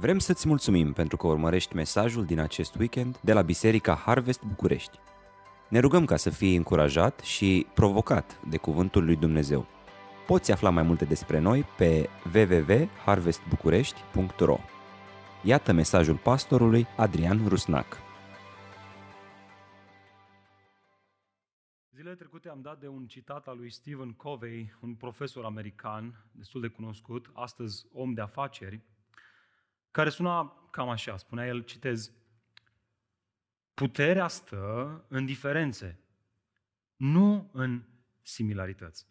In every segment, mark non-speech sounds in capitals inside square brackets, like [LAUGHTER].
Vrem să-ți mulțumim pentru că urmărești mesajul din acest weekend de la Biserica Harvest București. Ne rugăm ca să fii încurajat și provocat de Cuvântul lui Dumnezeu. Poți afla mai multe despre noi pe www.harvestbucurești.ro Iată mesajul pastorului Adrian Rusnac. Zilele trecute am dat de un citat al lui Stephen Covey, un profesor american destul de cunoscut, astăzi om de afaceri, care suna cam așa, spunea el, citez, Puterea stă în diferențe, nu în similarități.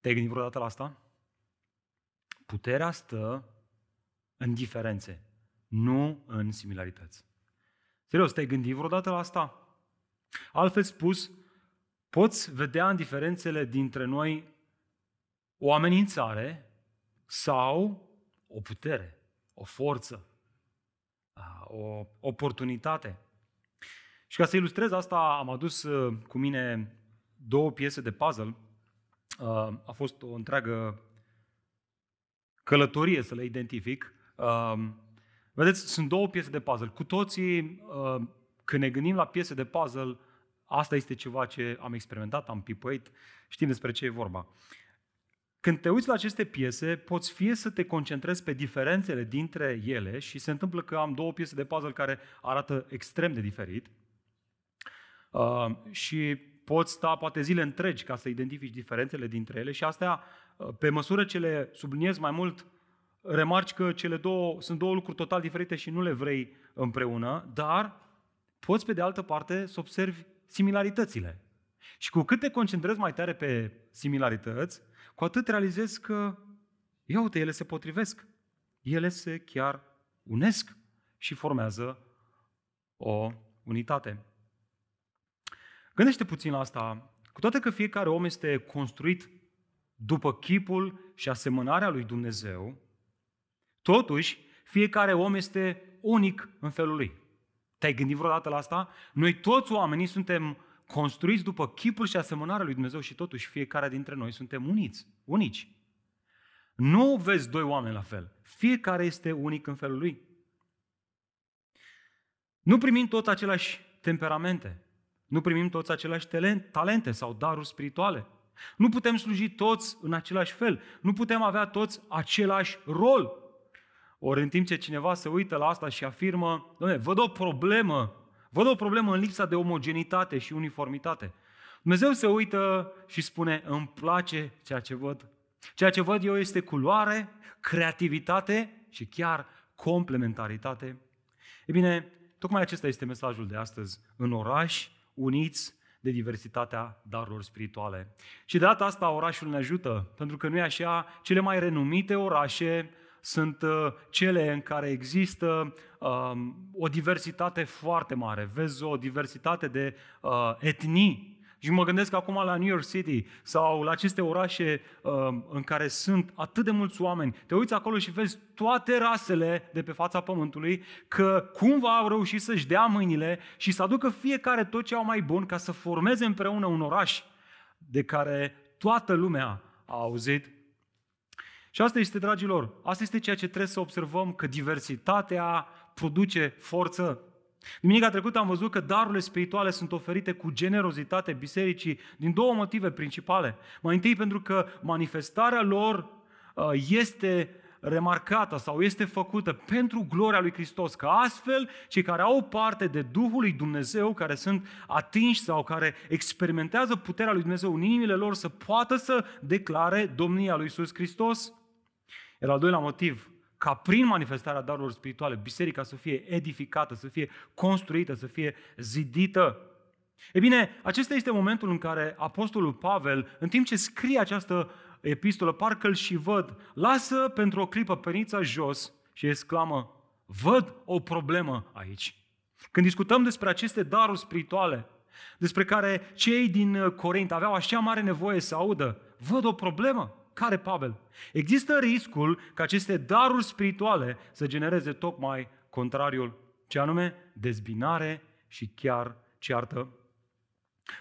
Te-ai gândit vreodată la asta? Puterea stă în diferențe, nu în similarități. Serios, te-ai gândit vreodată la asta? Altfel spus, poți vedea în diferențele dintre noi o amenințare sau o putere, o forță, o oportunitate. Și ca să ilustrez asta, am adus uh, cu mine două piese de puzzle. Uh, a fost o întreagă călătorie să le identific. Uh, vedeți, sunt două piese de puzzle. Cu toții, când ne gândim la piese de puzzle, asta este ceva ce am experimentat, am pipăit, știm despre ce e vorba. Când te uiți la aceste piese, poți fie să te concentrezi pe diferențele dintre ele și se întâmplă că am două piese de puzzle care arată extrem de diferit uh, și poți sta poate zile întregi ca să identifici diferențele dintre ele și astea, uh, pe măsură ce le subliniezi mai mult, remarci că cele două sunt două lucruri total diferite și nu le vrei împreună, dar poți pe de altă parte să observi similaritățile. Și cu cât te concentrezi mai tare pe similarități, cu atât realizezi că, ia uite, ele se potrivesc. Ele se chiar unesc și formează o unitate. Gândește puțin la asta. Cu toate că fiecare om este construit după chipul și asemănarea lui Dumnezeu, totuși fiecare om este unic în felul lui. Te-ai gândit vreodată la asta? Noi toți oamenii suntem construiți după chipul și asemănarea lui Dumnezeu și totuși fiecare dintre noi suntem uniți, unici. Nu vezi doi oameni la fel. Fiecare este unic în felul lui. Nu primim toți aceleași temperamente. Nu primim toți aceleași talente sau daruri spirituale. Nu putem sluji toți în același fel. Nu putem avea toți același rol. Ori în timp ce cineva se uită la asta și afirmă, văd o problemă Văd o problemă în lipsa de omogenitate și uniformitate. Dumnezeu se uită și spune, îmi place ceea ce văd. Ceea ce văd eu este culoare, creativitate și chiar complementaritate. E bine, tocmai acesta este mesajul de astăzi. În oraș, uniți de diversitatea darurilor spirituale. Și de data asta orașul ne ajută, pentru că nu e așa, cele mai renumite orașe sunt uh, cele în care există um, o diversitate foarte mare. Vezi o diversitate de uh, etnii. Și mă gândesc acum la New York City sau la aceste orașe um, în care sunt atât de mulți oameni. Te uiți acolo și vezi toate rasele de pe fața pământului că cumva au reușit să-și dea mâinile și să aducă fiecare tot ce au mai bun ca să formeze împreună un oraș de care toată lumea a auzit și asta este, dragilor, asta este ceea ce trebuie să observăm, că diversitatea produce forță. Duminica trecută am văzut că darurile spirituale sunt oferite cu generozitate bisericii din două motive principale. Mai întâi pentru că manifestarea lor uh, este remarcată sau este făcută pentru gloria lui Hristos, că astfel cei care au parte de Duhul lui Dumnezeu, care sunt atinși sau care experimentează puterea lui Dumnezeu în inimile lor, să poată să declare domnia lui Iisus Hristos. Iar al doilea motiv, ca prin manifestarea darurilor spirituale, biserica să fie edificată, să fie construită, să fie zidită. E bine, acesta este momentul în care Apostolul Pavel, în timp ce scrie această epistolă, parcă îl și văd, lasă pentru o clipă penița jos și exclamă, văd o problemă aici. Când discutăm despre aceste daruri spirituale, despre care cei din Corint aveau așa mare nevoie să audă, văd o problemă. Care Pavel? Există riscul ca aceste daruri spirituale să genereze tocmai contrariul, ce anume dezbinare și chiar ceartă.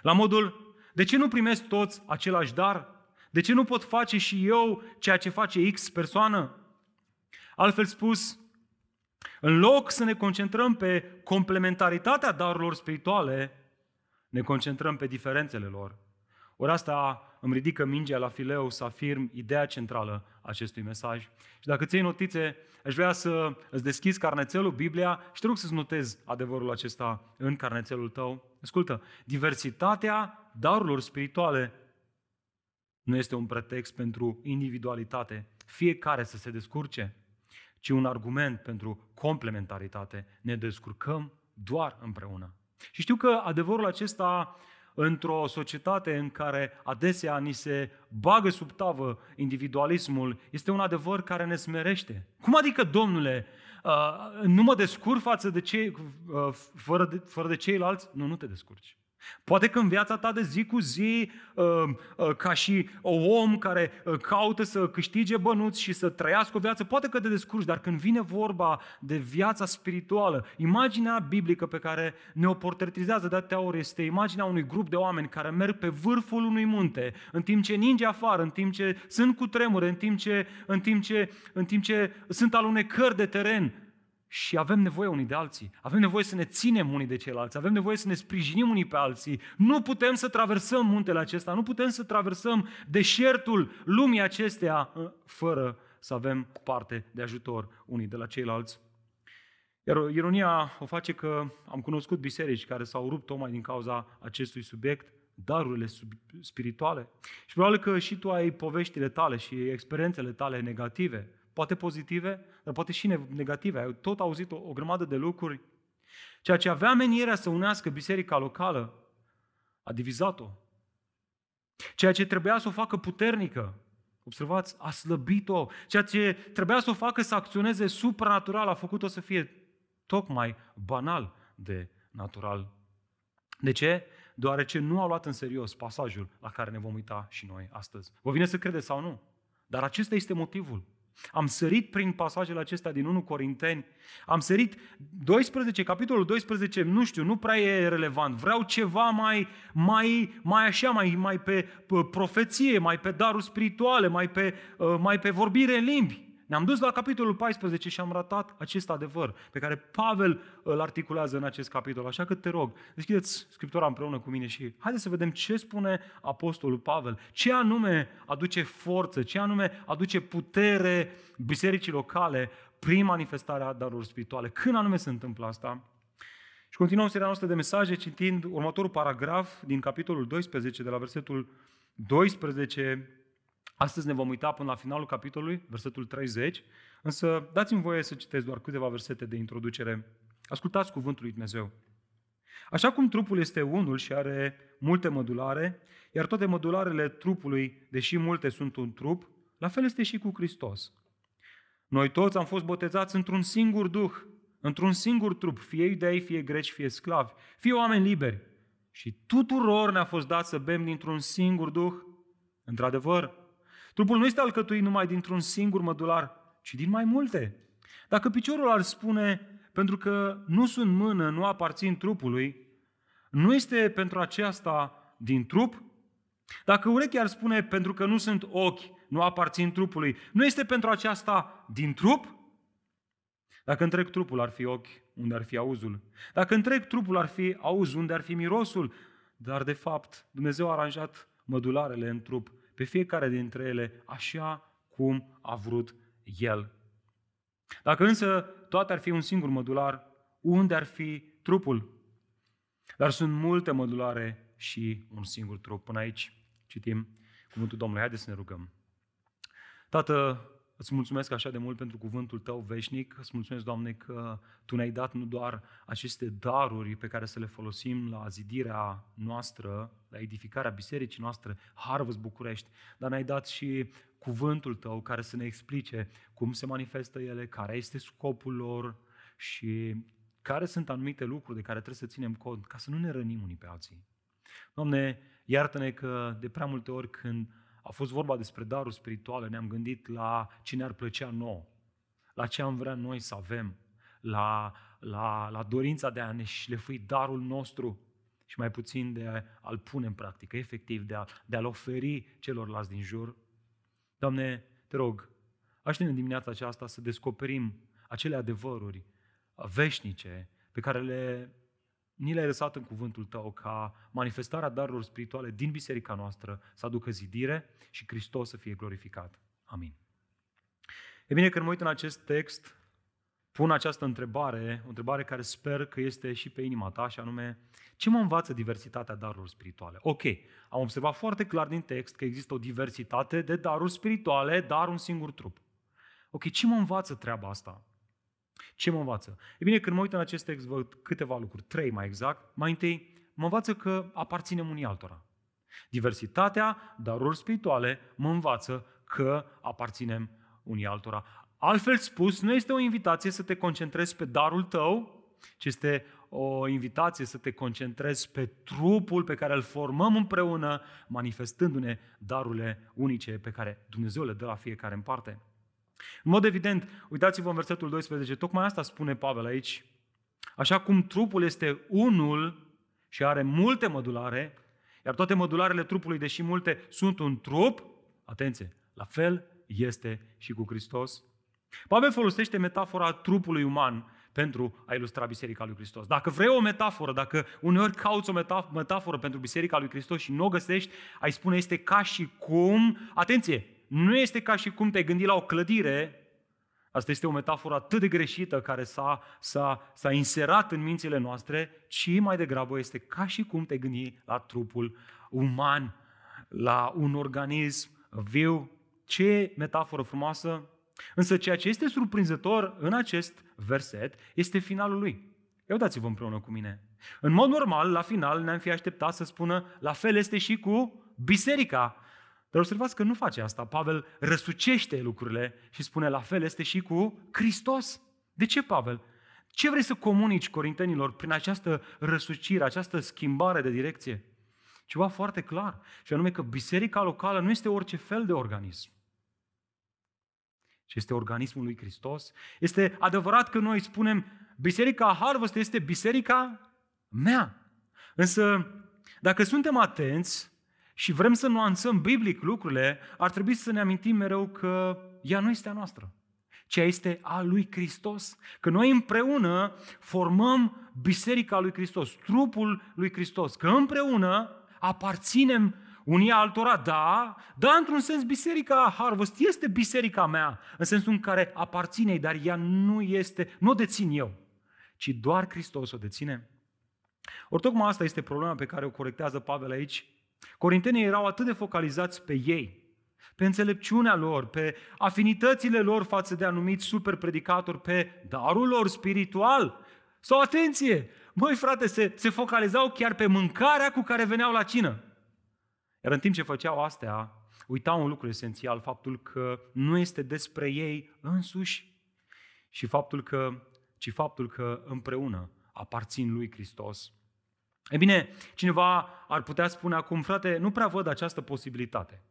La modul, de ce nu primesc toți același dar? De ce nu pot face și eu ceea ce face X persoană? Altfel spus, în loc să ne concentrăm pe complementaritatea darurilor spirituale, ne concentrăm pe diferențele lor. Ori asta îmi ridică mingea la fileu să afirm ideea centrală a acestui mesaj. Și dacă ți notițe, aș vrea să îți deschizi carnețelul, Biblia și te rog să-ți notezi adevărul acesta în carnețelul tău. Ascultă, diversitatea darurilor spirituale nu este un pretext pentru individualitate, fiecare să se descurce, ci un argument pentru complementaritate. Ne descurcăm doar împreună. Și știu că adevărul acesta într-o societate în care adesea ni se bagă sub tavă individualismul, este un adevăr care ne smerește. Cum adică, domnule, uh, nu mă descurc față de cei, uh, fără, de, fără de ceilalți? Nu, nu te descurci. Poate că în viața ta de zi cu zi, uh, uh, ca și om care uh, caută să câștige bănuți și să trăiască o viață, poate că te descurci, dar când vine vorba de viața spirituală, imaginea biblică pe care ne-o portretizează de atâtea ori este imaginea unui grup de oameni care merg pe vârful unui munte, în timp ce ninge afară, în timp ce sunt cu tremure, în timp ce, în timp ce, în timp ce sunt alunecări de teren, și avem nevoie unii de alții. Avem nevoie să ne ținem unii de ceilalți. Avem nevoie să ne sprijinim unii pe alții. Nu putem să traversăm muntele acesta. Nu putem să traversăm deșertul lumii acesteia uh, fără să avem parte de ajutor unii de la ceilalți. Iar ironia o face că am cunoscut biserici care s-au rupt tocmai din cauza acestui subiect, darurile spirituale. Și probabil că și tu ai poveștile tale și experiențele tale negative poate pozitive, dar poate și negative. Ai tot auzit o, o grămadă de lucruri. Ceea ce avea menirea să unească biserica locală, a divizat-o. Ceea ce trebuia să o facă puternică, observați, a slăbit-o. Ceea ce trebuia să o facă să acționeze supranatural, a făcut-o să fie tocmai banal de natural. De ce? Deoarece nu a luat în serios pasajul la care ne vom uita și noi astăzi. Vă vine să credeți sau nu? Dar acesta este motivul. Am sărit prin pasajele acestea din 1 Corinteni, am sărit 12, capitolul 12, nu știu, nu prea e relevant. Vreau ceva mai, mai, mai așa, mai, mai pe, pe profeție, mai pe daruri spirituale, mai pe, uh, mai pe vorbire în limbi. Ne-am dus la capitolul 14 și am ratat acest adevăr pe care Pavel îl articulează în acest capitol. Așa că te rog, deschideți Scriptura împreună cu mine și haideți să vedem ce spune Apostolul Pavel. Ce anume aduce forță, ce anume aduce putere bisericii locale prin manifestarea darurilor spirituale. Când anume se întâmplă asta? Și continuăm seria noastră de mesaje citind următorul paragraf din capitolul 12, de la versetul 12 Astăzi ne vom uita până la finalul capitolului, versetul 30, însă dați-mi voie să citesc doar câteva versete de introducere. Ascultați cuvântul lui Dumnezeu. Așa cum trupul este unul și are multe mădulare, iar toate mădularele trupului, deși multe sunt un trup, la fel este și cu Hristos. Noi toți am fost botezați într-un singur duh, într-un singur trup, fie iudei, fie greci, fie sclavi, fie oameni liberi. Și tuturor ne-a fost dat să bem dintr-un singur duh. Într-adevăr, Trupul nu este alcătuit numai dintr-un singur mădular, ci din mai multe. Dacă piciorul ar spune, pentru că nu sunt mână, nu aparțin trupului, nu este pentru aceasta din trup? Dacă urechea ar spune, pentru că nu sunt ochi, nu aparțin trupului, nu este pentru aceasta din trup? Dacă întreg trupul ar fi ochi, unde ar fi auzul? Dacă întreg trupul ar fi auz, unde ar fi mirosul? Dar de fapt, Dumnezeu a aranjat mădularele în trup pe fiecare dintre ele așa cum a vrut El. Dacă însă toate ar fi un singur mădular, unde ar fi trupul? Dar sunt multe mădulare și un singur trup. Până aici citim cuvântul Domnului. Haideți să ne rugăm. Tată, Îți mulțumesc așa de mult pentru cuvântul Tău veșnic. Îți mulțumesc, Doamne, că Tu ne-ai dat nu doar aceste daruri pe care să le folosim la zidirea noastră, la edificarea bisericii noastre, Harvest București, dar ne-ai dat și cuvântul Tău care să ne explice cum se manifestă ele, care este scopul lor și care sunt anumite lucruri de care trebuie să ținem cont ca să nu ne rănim unii pe alții. Doamne, iartă-ne că de prea multe ori când a fost vorba despre daruri spirituale, ne-am gândit la ce ne-ar plăcea nou, la ce am vrea noi să avem, la, la, la dorința de a ne șlefui darul nostru și mai puțin de a-l pune în practică, efectiv, de, a, de a-l oferi celorlalți din jur. Doamne, te rog, Aștept în dimineața aceasta să descoperim acele adevăruri veșnice pe care le, ni le-ai lăsat în cuvântul tău ca manifestarea darurilor spirituale din biserica noastră să aducă zidire și Hristos să fie glorificat. Amin. E bine, când mă uit în acest text, pun această întrebare, o întrebare care sper că este și pe inima ta, și anume, ce mă învață diversitatea darurilor spirituale? Ok, am observat foarte clar din text că există o diversitate de daruri spirituale, dar un singur trup. Ok, ce mă învață treaba asta? Ce mă învață? E bine, când mă uit în acest text, văd câteva lucruri, trei mai exact. Mai întâi, mă învață că aparținem unii altora. Diversitatea darurilor spirituale mă învață că aparținem unii altora. Altfel spus, nu este o invitație să te concentrezi pe darul tău, ci este o invitație să te concentrezi pe trupul pe care îl formăm împreună, manifestându-ne darurile unice pe care Dumnezeu le dă la fiecare în parte. În mod evident, uitați-vă în versetul 12, tocmai asta spune Pavel aici. Așa cum trupul este unul și are multe mădulare, iar toate mădularele trupului, deși multe, sunt un trup, atenție, la fel este și cu Hristos. Pavel folosește metafora trupului uman pentru a ilustra Biserica lui Hristos. Dacă vrei o metaforă, dacă uneori cauți o metaforă pentru Biserica lui Hristos și nu o găsești, ai spune este ca și cum, atenție, nu este ca și cum te gândi la o clădire, asta este o metaforă atât de greșită care s-a, s-a, s-a inserat în mințile noastre, ci mai degrabă este ca și cum te gândi la trupul uman, la un organism viu. Ce metaforă frumoasă! Însă ceea ce este surprinzător în acest verset este finalul lui. Ia uitați-vă împreună cu mine. În mod normal, la final ne-am fi așteptat să spună la fel este și cu biserica. Dar observați că nu face asta. Pavel răsucește lucrurile și spune la fel este și cu Hristos. De ce, Pavel? Ce vrei să comunici corintenilor prin această răsucire, această schimbare de direcție? Ceva foarte clar, și anume că biserica locală nu este orice fel de organism ci este organismul lui Hristos. Este adevărat că noi spunem biserica Harvest este biserica mea. Însă, dacă suntem atenți și vrem să nuanțăm biblic lucrurile, ar trebui să ne amintim mereu că ea nu este a noastră, ci este a lui Hristos. Că noi împreună formăm biserica lui Hristos, trupul lui Hristos. Că împreună aparținem unii altora, da, da, într-un sens biserica Harvest este biserica mea, în sensul în care aparține dar ea nu este, nu o dețin eu, ci doar Hristos o deține. Ori tocmai asta este problema pe care o corectează Pavel aici. Corintenii erau atât de focalizați pe ei, pe înțelepciunea lor, pe afinitățile lor față de anumiți super predicatori, pe darul lor spiritual. Sau atenție! Măi frate, se, se focalizau chiar pe mâncarea cu care veneau la cină. Iar în timp ce făceau astea, uitau un lucru esențial, faptul că nu este despre ei însuși, și faptul că, ci faptul că împreună aparțin lui Hristos. E bine, cineva ar putea spune acum, frate, nu prea văd această posibilitate.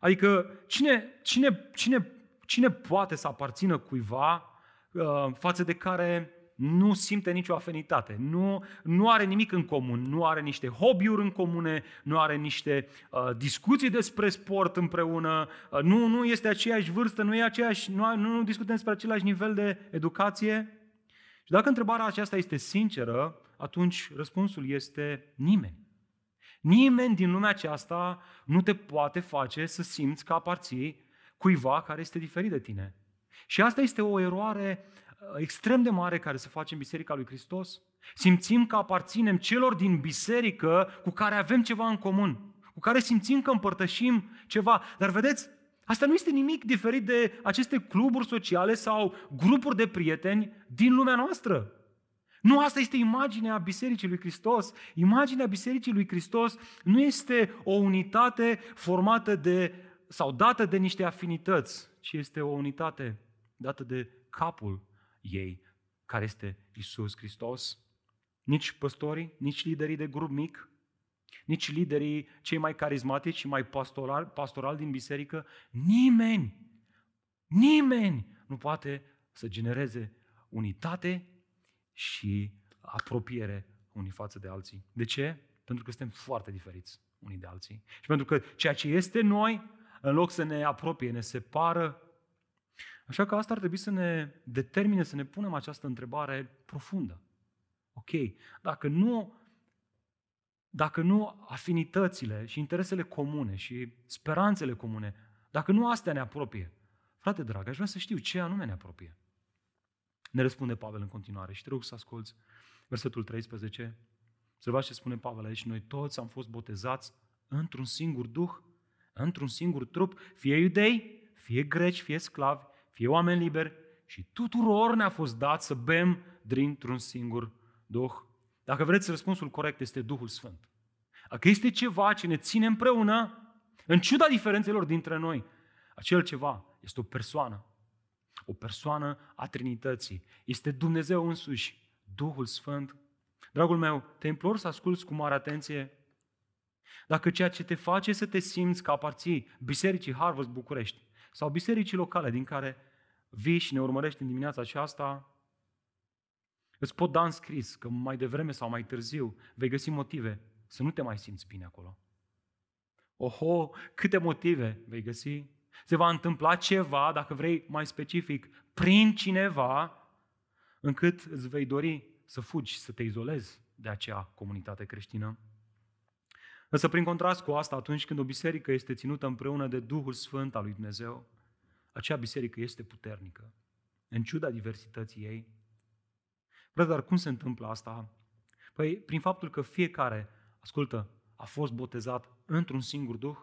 Adică cine, cine, cine, cine poate să aparțină cuiva uh, față de care nu simte nicio afinitate, nu, nu are nimic în comun, nu are niște hobby-uri în comune, nu are niște uh, discuții despre sport împreună, uh, nu, nu este aceeași vârstă, nu, e aceeași, nu, nu, nu discutăm despre același nivel de educație. Și dacă întrebarea aceasta este sinceră, atunci răspunsul este nimeni. Nimeni din lumea aceasta nu te poate face să simți că aparții cuiva care este diferit de tine. Și asta este o eroare extrem de mare care se face în Biserica lui Hristos. Simțim că aparținem celor din biserică cu care avem ceva în comun, cu care simțim că împărtășim ceva. Dar vedeți, asta nu este nimic diferit de aceste cluburi sociale sau grupuri de prieteni din lumea noastră. Nu asta este imaginea Bisericii lui Hristos. Imaginea Bisericii lui Hristos nu este o unitate formată de sau dată de niște afinități, ci este o unitate dată de capul ei, care este Isus Hristos. Nici păstorii, nici liderii de grup mic, nici liderii cei mai carismatici și mai pastoral, pastoral din biserică, nimeni, nimeni nu poate să genereze unitate și apropiere unii față de alții. De ce? Pentru că suntem foarte diferiți unii de alții. Și pentru că ceea ce este noi, în loc să ne apropie, ne separă, Așa că asta ar trebui să ne determine să ne punem această întrebare profundă. Ok, dacă nu, dacă nu afinitățile și interesele comune și speranțele comune, dacă nu astea ne apropie, frate drag, aș vrea să știu ce anume ne apropie. Ne răspunde Pavel în continuare și te rog să asculți versetul 13. Observați ce spune Pavel aici. Noi toți am fost botezați într-un singur duh, într-un singur trup, fie iudei, fie greci, fie sclavi, fie oameni liberi și tuturor ne-a fost dat să bem dintr-un singur duh. Dacă vreți, răspunsul corect este Duhul Sfânt. Dacă este ceva ce ne ține împreună, în ciuda diferențelor dintre noi, acel ceva este o persoană. O persoană a Trinității. Este Dumnezeu însuși, Duhul Sfânt. Dragul meu, te implor să asculți cu mare atenție dacă ceea ce te face să te simți că aparții Bisericii Harvest București sau bisericii locale din care vii și ne urmărești în dimineața aceasta, îți pot da în scris că mai devreme sau mai târziu vei găsi motive să nu te mai simți bine acolo. Oho, câte motive vei găsi? Se va întâmpla ceva, dacă vrei mai specific, prin cineva, încât îți vei dori să fugi, să te izolezi de acea comunitate creștină. Însă, prin contrast cu asta, atunci când o biserică este ținută împreună de Duhul Sfânt al lui Dumnezeu, acea biserică este puternică, în ciuda diversității ei. Frate, dar cum se întâmplă asta? Păi, prin faptul că fiecare, ascultă, a fost botezat într-un singur Duh.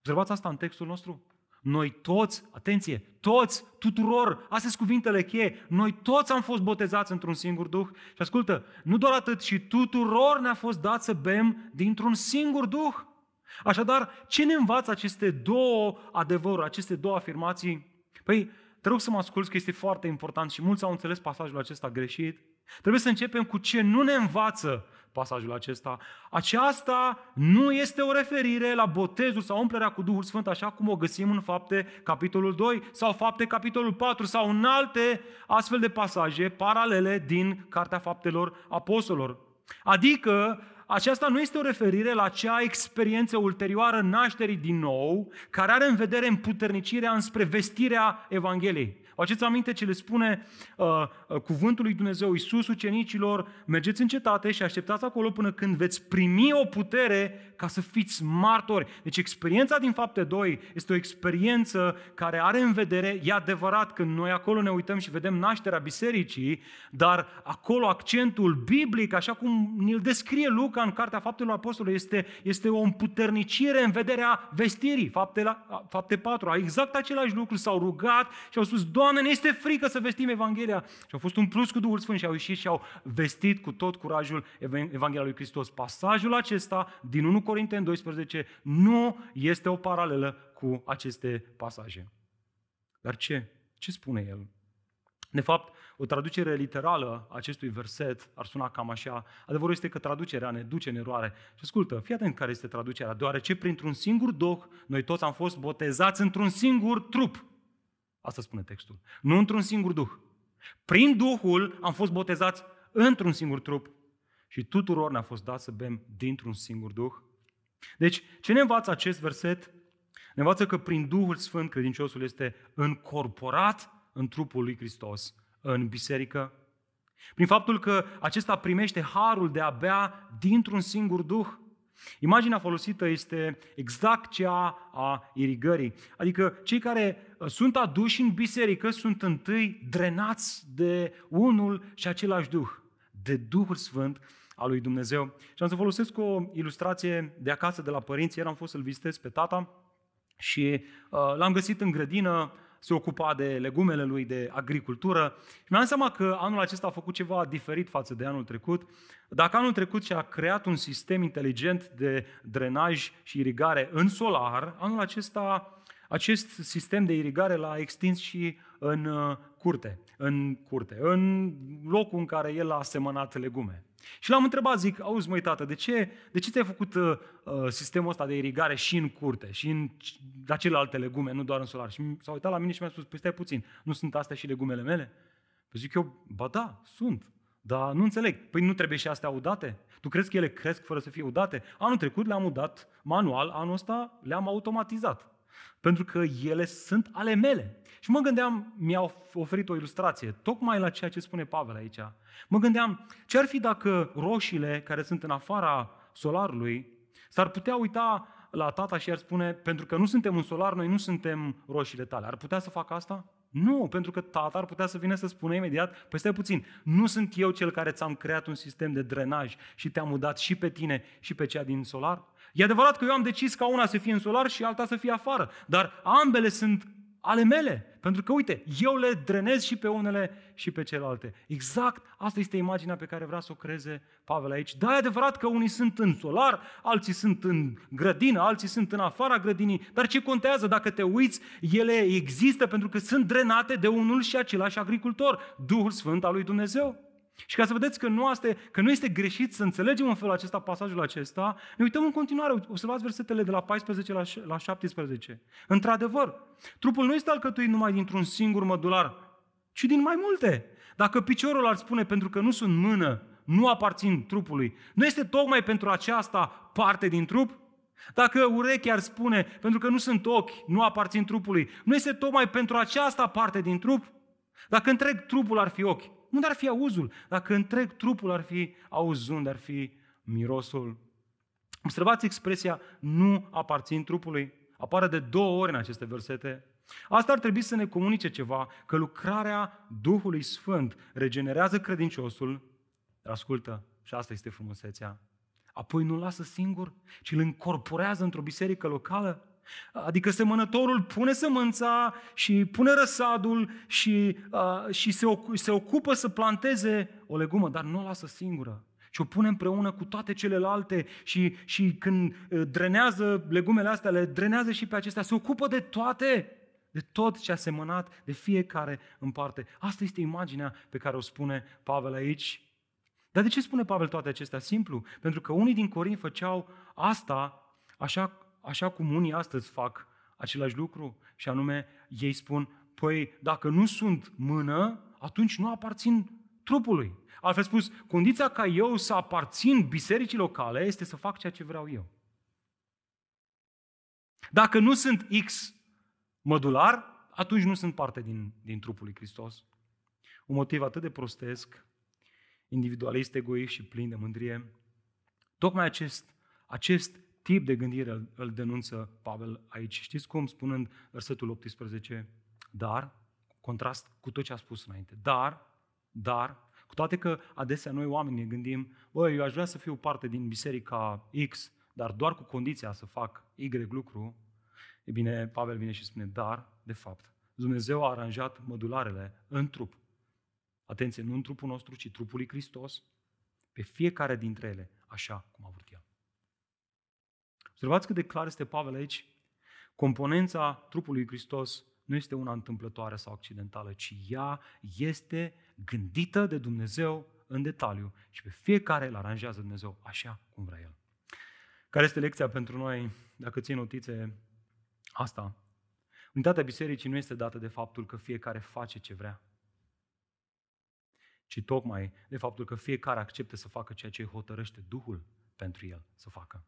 Observați asta în textul nostru? Noi toți, atenție, toți, tuturor, astea sunt cuvintele cheie, noi toți am fost botezați într-un singur Duh. Și ascultă, nu doar atât, și tuturor ne-a fost dat să bem dintr-un singur Duh. Așadar, ce ne învață aceste două adevăruri, aceste două afirmații? Păi, te rog să mă asculți că este foarte important și mulți au înțeles pasajul acesta greșit. Trebuie să începem cu ce nu ne învață pasajul acesta. Aceasta nu este o referire la botezul sau umplerea cu Duhul Sfânt, așa cum o găsim în fapte capitolul 2 sau fapte capitolul 4 sau în alte astfel de pasaje paralele din Cartea Faptelor Apostolilor. Adică aceasta nu este o referire la acea experiență ulterioară nașterii din nou, care are în vedere împuternicirea înspre vestirea Evangheliei. O aduceți aminte ce le spune uh, uh, cuvântul lui Dumnezeu Iisus ucenicilor, mergeți în cetate și așteptați acolo până când veți primi o putere ca să fiți martori. Deci experiența din fapte 2 este o experiență care are în vedere, e adevărat că noi acolo ne uităm și vedem nașterea bisericii, dar acolo accentul biblic, așa cum ne-l descrie Luca în Cartea Faptelor Apostolului, este, este o împuternicire în vederea vestirii. Fapte, fapte 4, exact același lucru, s-au rugat și au spus, Doamne, ne este frică să vestim Evanghelia. Și au fost un plus cu Duhul Sfânt și au ieșit și au vestit cu tot curajul Evanghelia lui Hristos. Pasajul acesta din 1 Corinteni 12 nu este o paralelă cu aceste pasaje. Dar ce? Ce spune el? De fapt, o traducere literală a acestui verset ar suna cam așa. Adevărul este că traducerea ne duce în eroare. Și ascultă, fii atent care este traducerea. Deoarece printr-un singur duh, noi toți am fost botezați într-un singur trup. Asta spune textul. Nu într-un singur duh. Prin Duhul am fost botezați într-un singur trup și tuturor ne-a fost dat să bem dintr-un singur duh. Deci, ce ne învață acest verset? Ne învață că prin Duhul Sfânt credinciosul este încorporat în trupul lui Hristos, în biserică, prin faptul că acesta primește harul de a bea dintr-un singur duh. Imaginea folosită este exact cea a irigării. Adică cei care uh, sunt aduși în biserică sunt întâi drenați de unul și același Duh, de Duhul Sfânt al lui Dumnezeu. Și am să folosesc o ilustrație de acasă, de la părinți. Ieri am fost să-l vizitez pe tata și uh, l-am găsit în grădină, se ocupa de legumele lui, de agricultură. Și mi-am seama că anul acesta a făcut ceva diferit față de anul trecut. Dacă anul trecut și-a creat un sistem inteligent de drenaj și irigare în solar, anul acesta acest sistem de irigare l-a extins și în uh, curte, în curte, în locul în care el a semănat legume. Și l-am întrebat, zic, auzi măi tată, de ce, de ce ți-ai făcut uh, uh sistemul ăsta de irigare și în curte, și în la celelalte legume, nu doar în solar? Și s-a uitat la mine și mi-a spus, păi stai puțin, nu sunt astea și legumele mele? Păi zic eu, ba da, sunt. Dar nu înțeleg. Păi nu trebuie și astea udate? Tu crezi că ele cresc fără să fie udate? Anul trecut le-am udat manual, anul ăsta le-am automatizat. Pentru că ele sunt ale mele. Și mă gândeam, mi-au oferit o ilustrație, tocmai la ceea ce spune Pavel aici. Mă gândeam, ce ar fi dacă roșiile care sunt în afara solarului s-ar putea uita la tata și ar spune, pentru că nu suntem în solar, noi nu suntem roșiile tale. Ar putea să facă asta? Nu, pentru că tata ar putea să vină să spună imediat, păi stai puțin, nu sunt eu cel care ți-am creat un sistem de drenaj și te-am udat și pe tine și pe cea din solar? E adevărat că eu am decis ca una să fie în solar și alta să fie afară, dar ambele sunt ale mele. Pentru că, uite, eu le drenez și pe unele și pe celelalte. Exact asta este imaginea pe care vrea să o creeze Pavel aici. Da, e adevărat că unii sunt în solar, alții sunt în grădină, alții sunt în afara grădinii, dar ce contează dacă te uiți, ele există pentru că sunt drenate de unul și același agricultor, Duhul Sfânt al lui Dumnezeu. Și ca să vedeți că nu, este, că nu este greșit să înțelegem în felul acesta pasajul acesta, ne uităm în continuare, observați versetele de la 14 la, la 17. Într-adevăr, trupul nu este alcătuit numai dintr-un singur mădular, ci din mai multe. Dacă piciorul ar spune, pentru că nu sunt mână, nu aparțin trupului, nu este tocmai pentru aceasta parte din trup? Dacă urechea ar spune, pentru că nu sunt ochi, nu aparțin trupului, nu este tocmai pentru aceasta parte din trup? Dacă întreg trupul ar fi ochi, unde ar fi auzul? Dacă întreg trupul ar fi auz, unde ar fi mirosul? Observați expresia nu aparțin trupului. Apare de două ori în aceste versete. Asta ar trebui să ne comunice ceva, că lucrarea Duhului Sfânt regenerează credinciosul, ascultă, și asta este frumusețea, apoi nu lasă singur, ci îl încorporează într-o biserică locală. Adică semănătorul pune sămânța și pune răsadul și, uh, și se, oc- se ocupă să planteze o legumă, dar nu o lasă singură. Și o pune împreună cu toate celelalte și, și când drenează legumele astea, le drenează și pe acestea, se ocupă de toate, de tot ce a semănat, de fiecare în parte. Asta este imaginea pe care o spune Pavel aici. Dar de ce spune Pavel toate acestea? Simplu, pentru că unii din Corin făceau asta așa așa cum unii astăzi fac același lucru și anume ei spun, păi dacă nu sunt mână, atunci nu aparțin trupului. Altfel spus, condiția ca eu să aparțin bisericii locale este să fac ceea ce vreau eu. Dacă nu sunt X mădular, atunci nu sunt parte din, din trupul lui Hristos. Un motiv atât de prostesc, individualist, egoist și plin de mândrie, tocmai acest, acest tip de gândire îl, îl denunță Pavel aici. Știți cum? Spunând versetul 18, dar, contrast cu tot ce a spus înainte, dar, dar, cu toate că adesea noi oamenii ne gândim, băi, eu aș vrea să fiu parte din biserica X, dar doar cu condiția să fac Y lucru, e bine, Pavel vine și spune, dar, de fapt, Dumnezeu a aranjat mădularele în trup. Atenție, nu în trupul nostru, ci trupul lui Hristos, pe fiecare dintre ele, așa cum a vrut El. Observați cât de clar este Pavel aici. Componența trupului Hristos nu este una întâmplătoare sau accidentală, ci ea este gândită de Dumnezeu în detaliu și pe fiecare îl aranjează Dumnezeu așa cum vrea El. Care este lecția pentru noi, dacă ții notițe, asta? Unitatea bisericii nu este dată de faptul că fiecare face ce vrea, ci tocmai de faptul că fiecare acceptă să facă ceea ce hotărăște Duhul pentru el să facă.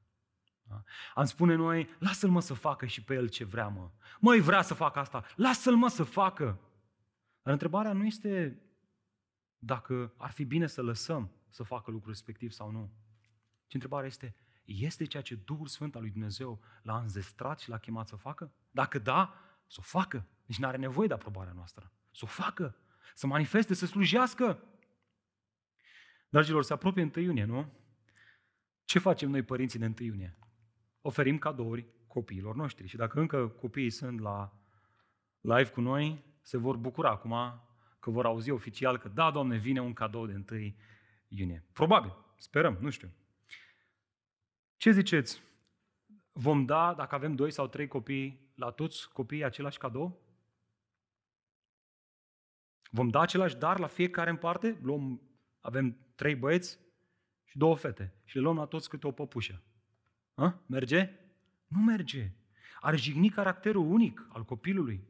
Da? Am spune noi, lasă-l mă să facă și pe el ce vrea, mă. Măi, vrea să facă asta, lasă-l mă să facă. Dar întrebarea nu este dacă ar fi bine să lăsăm să facă lucrul respectiv sau nu. Ci întrebarea este, este ceea ce Duhul Sfânt al lui Dumnezeu l-a înzestrat și l-a chemat să facă? Dacă da, să o facă. Nici nu are nevoie de aprobarea noastră. Să o facă, să manifeste, să slujească. Dragilor, se apropie 1 iunie, nu? Ce facem noi părinții de 1 iunie? Oferim cadouri copiilor noștri. Și dacă încă copiii sunt la live cu noi, se vor bucura acum că vor auzi oficial că da, Doamne, vine un cadou de 1 iunie. Probabil, sperăm, nu știu. Ce ziceți? Vom da, dacă avem doi sau trei copii, la toți copiii același cadou? Vom da același dar la fiecare în parte? Luăm, avem trei băieți și două fete și le luăm la toți câte o păpușă. A? Merge? Nu merge. Ar jigni caracterul unic al copilului.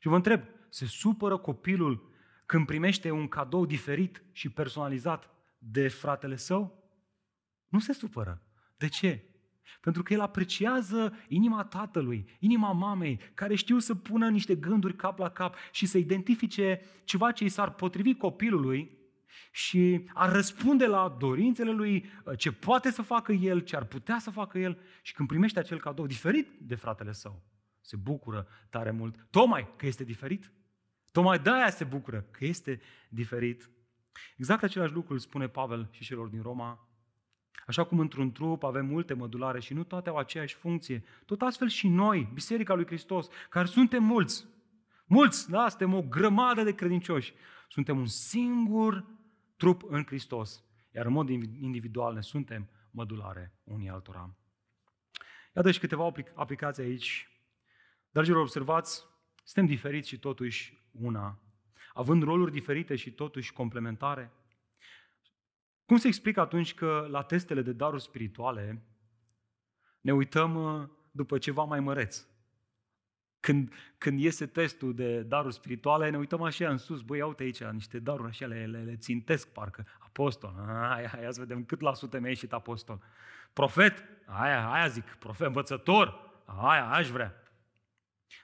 Și vă întreb, se supără copilul când primește un cadou diferit și personalizat de fratele său? Nu se supără. De ce? Pentru că el apreciază inima tatălui, inima mamei, care știu să pună niște gânduri cap la cap și să identifice ceva ce i s-ar potrivi copilului și ar răspunde la dorințele lui, ce poate să facă el, ce ar putea să facă el și când primește acel cadou diferit de fratele său, se bucură tare mult, tocmai că este diferit. Tocmai de-aia se bucură că este diferit. Exact același lucru îl spune Pavel și celor din Roma. Așa cum într-un trup avem multe mădulare și nu toate au aceeași funcție, tot astfel și noi, Biserica lui Hristos, care suntem mulți, mulți, da, suntem o grămadă de credincioși, suntem un singur trup în Hristos, iar în mod individual ne suntem mădulare unii altora. Iată și câteva aplicații aici. Dragilor, observați, suntem diferiți și totuși una, având roluri diferite și totuși complementare. Cum se explică atunci că la testele de daruri spirituale ne uităm uh, după ceva mai măreț? Când, când iese testul de daruri spirituale, ne uităm așa în sus, băi, uite aici, niște daruri așa, le, le, le țintesc parcă. Apostol, aia, aia, să vedem cât la sută mi-a ieșit apostol. Profet, aia, aia zic, profet, învățător, aia, aș vrea.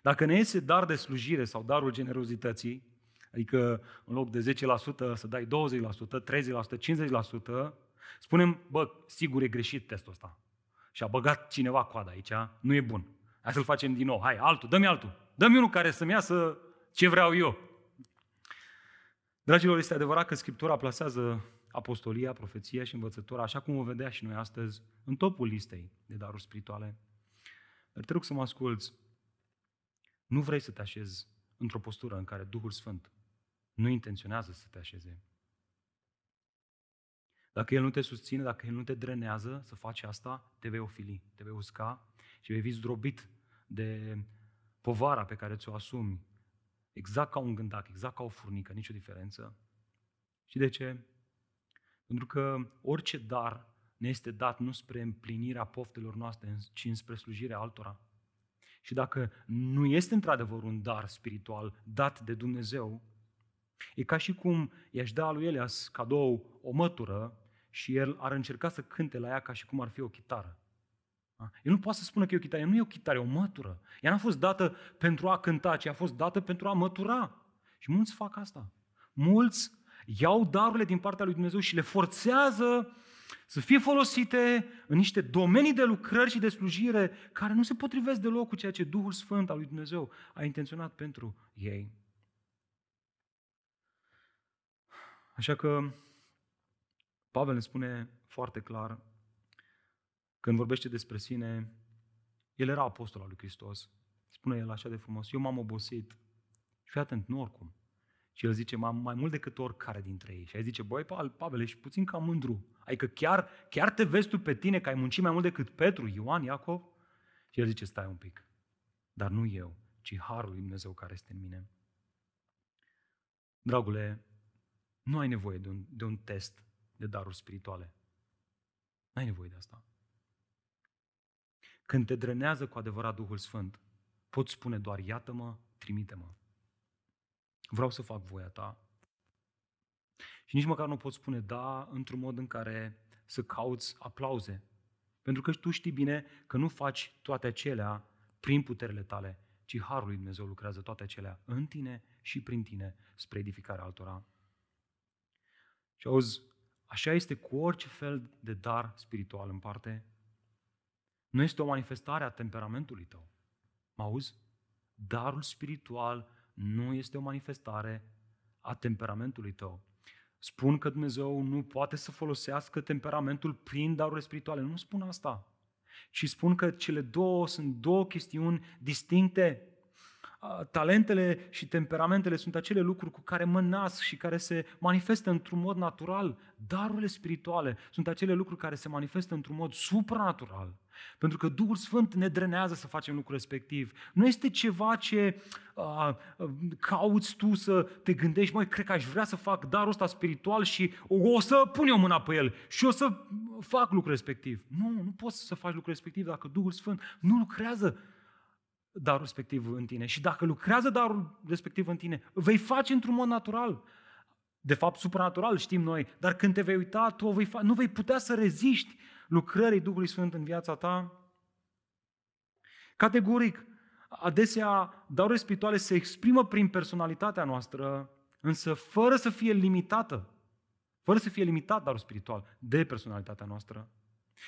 Dacă ne iese dar de slujire sau darul generozității, adică în loc de 10% să dai 20%, 30%, 50%, spunem, bă, sigur e greșit testul ăsta. Și a băgat cineva coada aici, nu e bun. Hai să-l facem din nou. Hai, altul, dă-mi altul. Dă-mi unul care să-mi iasă ce vreau eu. Dragilor, este adevărat că Scriptura plasează apostolia, profeția și învățătura, așa cum o vedea și noi astăzi, în topul listei de daruri spirituale. Dar te rog să mă asculți. Nu vrei să te așezi într-o postură în care Duhul Sfânt nu intenționează să te așeze. Dacă El nu te susține, dacă El nu te drenează să faci asta, te vei ofili, te vei usca și vei fi zdrobit de povara pe care ți-o asumi, exact ca un gândac, exact ca o furnică, nicio diferență. Și de ce? Pentru că orice dar ne este dat nu spre împlinirea poftelor noastre, ci spre slujirea altora. Și dacă nu este într-adevăr un dar spiritual dat de Dumnezeu, e ca și cum i-aș da lui Elias cadou o mătură și el ar încerca să cânte la ea ca și cum ar fi o chitară. El nu poate să spună că e o chitară, nu e o chitară, e o mătură. Ea n-a fost dată pentru a cânta, ci a fost dată pentru a mătura. Și mulți fac asta. Mulți iau darurile din partea lui Dumnezeu și le forțează să fie folosite în niște domenii de lucrări și de slujire care nu se potrivesc deloc cu ceea ce Duhul Sfânt al lui Dumnezeu a intenționat pentru ei. Așa că Pavel ne spune foarte clar, când vorbește despre sine, el era apostol al lui Hristos. Spune el așa de frumos, eu m-am obosit. Și fii atent, nu oricum. Și el zice, mai, mai mult decât oricare dintre ei. Și el zice, băi, Pavel, ești puțin cam mândru. Adică chiar, chiar te vezi tu pe tine că ai muncit mai mult decât Petru, Ioan, Iacov? Și el zice, stai un pic. Dar nu eu, ci Harul lui Dumnezeu care este în mine. Dragule, nu ai nevoie de un, de un test de daruri spirituale. Nu ai nevoie de asta. Când te drenează cu adevărat Duhul Sfânt, poți spune doar, iată-mă, trimite-mă. Vreau să fac voia ta. Și nici măcar nu poți spune da într-un mod în care să cauți aplauze. Pentru că tu știi bine că nu faci toate acelea prin puterile tale, ci Harul lui Dumnezeu lucrează toate acelea în tine și prin tine spre edificarea altora. Și auzi, așa este cu orice fel de dar spiritual în parte. Nu este o manifestare a temperamentului tău. Mă auzi? Darul spiritual nu este o manifestare a temperamentului tău. Spun că Dumnezeu nu poate să folosească temperamentul prin darurile spirituale. Nu spun asta. Și spun că cele două sunt două chestiuni distincte talentele și temperamentele sunt acele lucruri cu care mă nasc și care se manifestă într-un mod natural. Darurile spirituale sunt acele lucruri care se manifestă într-un mod supranatural. Pentru că Duhul Sfânt ne drenează să facem lucrul respectiv. Nu este ceva ce uh, cauți tu să te gândești, măi, cred că aș vrea să fac darul ăsta spiritual și o să pun eu mâna pe el și o să fac lucrul respectiv. Nu, nu poți să faci lucrul respectiv dacă Duhul Sfânt nu lucrează darul respectiv în tine. Și dacă lucrează darul respectiv în tine, vei face într-un mod natural. De fapt, supranatural, știm noi, dar când te vei uita, tu vei fa- nu vei putea să reziști lucrării Duhului Sfânt în viața ta? Categoric, adesea darurile spirituale se exprimă prin personalitatea noastră, însă fără să fie limitată, fără să fie limitat darul spiritual de personalitatea noastră.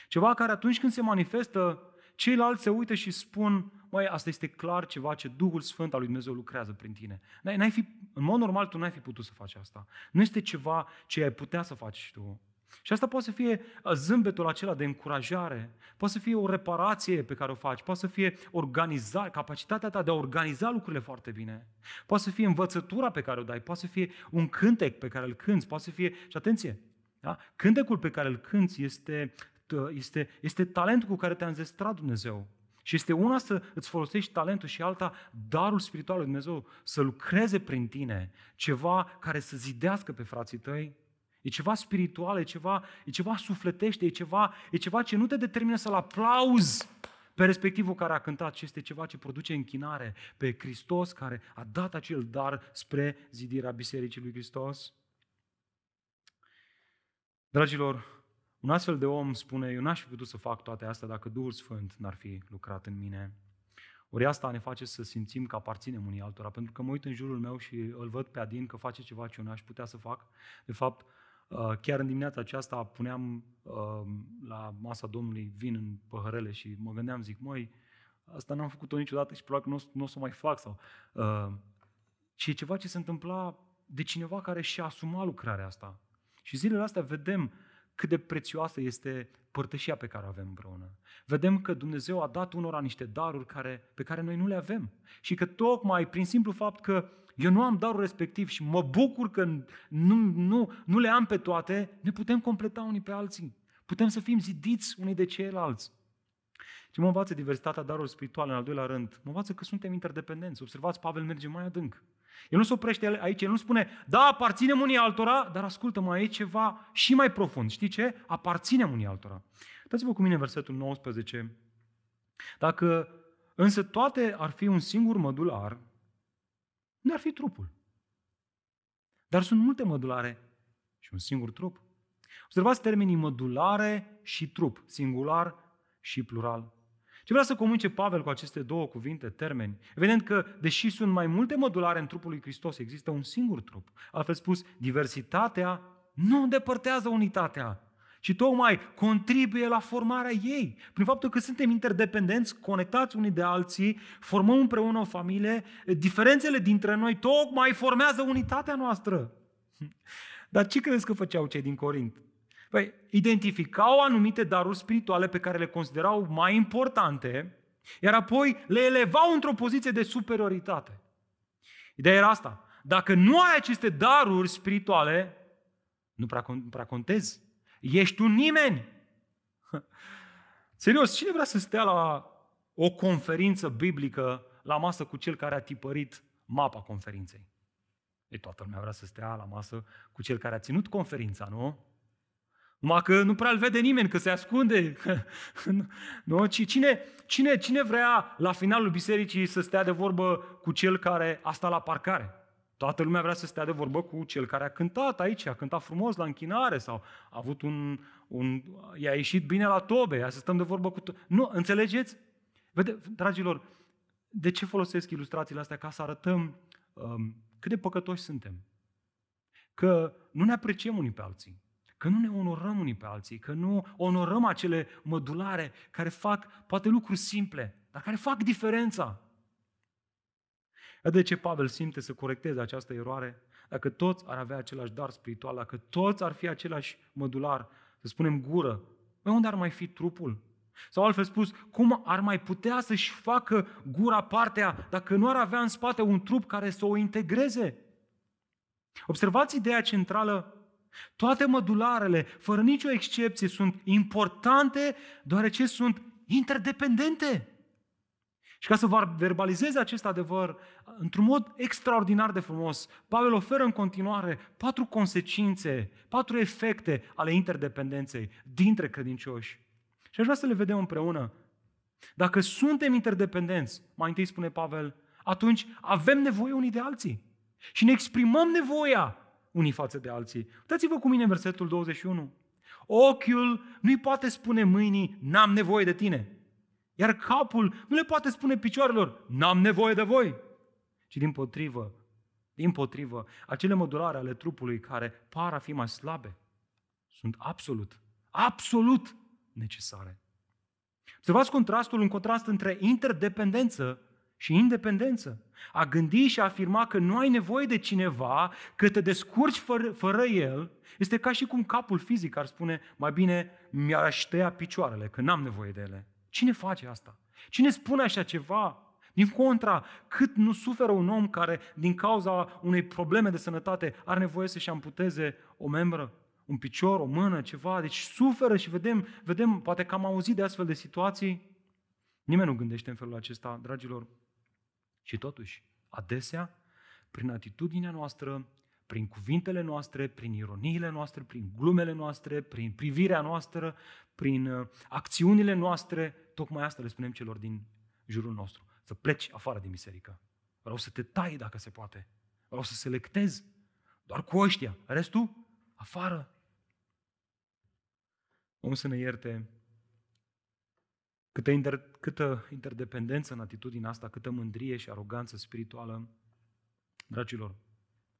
Ceva care atunci când se manifestă, ceilalți se uită și spun, măi, asta este clar ceva ce Duhul Sfânt al lui Dumnezeu lucrează prin tine. N-ai, n-ai fi, în mod normal tu n-ai fi putut să faci asta. Nu este ceva ce ai putea să faci și tu. Și asta poate să fie uh, zâmbetul acela de încurajare, poate să fie o reparație pe care o faci, poate să fie organizare, capacitatea ta de a organiza lucrurile foarte bine, poate să fie învățătura pe care o dai, poate să fie un cântec pe care îl cânți, poate să fie, și atenție, da? cântecul pe care îl cânți este, este, este talentul cu care te-a înzestrat Dumnezeu. Și este una să îți folosești talentul și alta darul spiritual lui Dumnezeu să lucreze prin tine ceva care să zidească pe frații tăi, E ceva spiritual, e ceva, e ceva sufletește, e ceva, e ceva ce nu te determină să-L aplauzi pe respectivul care a cântat, ci este ceva ce produce închinare pe Hristos care a dat acel dar spre zidirea Bisericii lui Hristos. Dragilor, un astfel de om spune, eu n-aș fi putut să fac toate astea dacă Duhul Sfânt n-ar fi lucrat în mine. Ori asta ne face să simțim că aparținem unii altora, pentru că mă uit în jurul meu și îl văd pe Adin că face ceva ce eu n-aș putea să fac. De fapt, Uh, chiar în dimineața aceasta puneam uh, la masa Domnului vin în păhărele și mă gândeam, zic, măi, asta n-am făcut-o niciodată și probabil că nu o să o mai fac. Sau, uh, și e ceva ce se întâmpla de cineva care și-a asumat lucrarea asta. Și zilele astea vedem cât de prețioasă este părtășia pe care o avem împreună. Vedem că Dumnezeu a dat unora niște daruri care, pe care noi nu le avem. Și că tocmai prin simplu fapt că eu nu am darul respectiv și mă bucur că nu, nu, nu le am pe toate, ne putem completa unii pe alții. Putem să fim zidiți unii de ceilalți. Ce mă învață diversitatea darurilor spirituale, în al doilea rând, mă învață că suntem interdependenți. Observați, Pavel merge mai adânc. El nu se oprește aici, el nu spune, da, aparținem unii altora, dar ascultă, mai e ceva și mai profund. Știi ce? Aparținem unii altora. Dați-vă cu mine versetul 19. Dacă însă toate ar fi un singur modular, nu ar fi trupul. Dar sunt multe mădulare și un singur trup. Observați termenii mădulare și trup, singular și plural. Ce vrea să comunice Pavel cu aceste două cuvinte, termeni? Evident că, deși sunt mai multe mădulare în trupul lui Hristos, există un singur trup. Altfel spus, diversitatea nu îndepărtează unitatea ci tocmai contribuie la formarea ei. Prin faptul că suntem interdependenți, conectați unii de alții, formăm împreună o familie, diferențele dintre noi tocmai formează unitatea noastră. [LAUGHS] Dar ce credeți că făceau cei din Corint? Păi, identificau anumite daruri spirituale pe care le considerau mai importante, iar apoi le elevau într-o poziție de superioritate. Ideea era asta. Dacă nu ai aceste daruri spirituale, nu prea, nu prea contezi. Ești un nimeni. Serios, cine vrea să stea la o conferință biblică la masă cu cel care a tipărit mapa conferinței? E toată lumea vrea să stea la masă cu cel care a ținut conferința, nu? Numai că nu prea îl vede nimeni, că se ascunde. [LAUGHS] nu? Cine, cine, cine vrea la finalul bisericii să stea de vorbă cu cel care a stat la parcare? Toată lumea vrea să stea de vorbă cu cel care a cântat aici, a cântat frumos la închinare sau a avut un, un i-a ieșit bine la tobe, ia să stăm de vorbă cu... To- nu, înțelegeți? Vede, dragilor, de ce folosesc ilustrațiile astea? Ca să arătăm um, cât de păcătoși suntem. Că nu ne apreciem unii pe alții. Că nu ne onorăm unii pe alții, că nu onorăm acele mădulare care fac poate lucruri simple, dar care fac diferența. De ce Pavel simte să corecteze această eroare? Dacă toți ar avea același dar spiritual, dacă toți ar fi același mădular, să spunem gură, pe unde ar mai fi trupul? Sau altfel spus, cum ar mai putea să-și facă gura partea dacă nu ar avea în spate un trup care să o integreze? Observați ideea centrală. Toate mădularele, fără nicio excepție, sunt importante deoarece sunt interdependente. Și ca să verbalizeze acest adevăr într-un mod extraordinar de frumos, Pavel oferă în continuare patru consecințe, patru efecte ale interdependenței dintre credincioși. Și aș vrea să le vedem împreună. Dacă suntem interdependenți, mai întâi spune Pavel, atunci avem nevoie unii de alții. Și ne exprimăm nevoia unii față de alții. Uitați-vă cu mine versetul 21. Ochiul nu-i poate spune mâinii, n-am nevoie de tine. Iar capul nu le poate spune picioarelor, n-am nevoie de voi. Ci din potrivă, din potrivă, acele modulare ale trupului care par a fi mai slabe, sunt absolut, absolut necesare. Observați contrastul, un contrast între interdependență și independență. A gândi și a afirma că nu ai nevoie de cineva, că te descurci fără, fără el, este ca și cum capul fizic ar spune, mai bine mi-aș tăia picioarele, că n-am nevoie de ele. Cine face asta? Cine spune așa ceva? Din contra, cât nu suferă un om care, din cauza unei probleme de sănătate, are nevoie să-și amputeze o membră, un picior, o mână, ceva, deci suferă și vedem, vedem, poate că am auzit de astfel de situații. Nimeni nu gândește în felul acesta, dragilor. Și totuși, adesea, prin atitudinea noastră, prin cuvintele noastre, prin ironiile noastre, prin glumele noastre, prin privirea noastră, prin uh, acțiunile noastre, tocmai asta le spunem celor din jurul nostru. Să pleci afară din biserică. Vreau să te tai dacă se poate. Vreau să selectez doar cu ăștia. Restul, afară. Om să ne ierte câtă, inter, câtă interdependență în atitudinea asta, câtă mândrie și aroganță spirituală. Dragilor,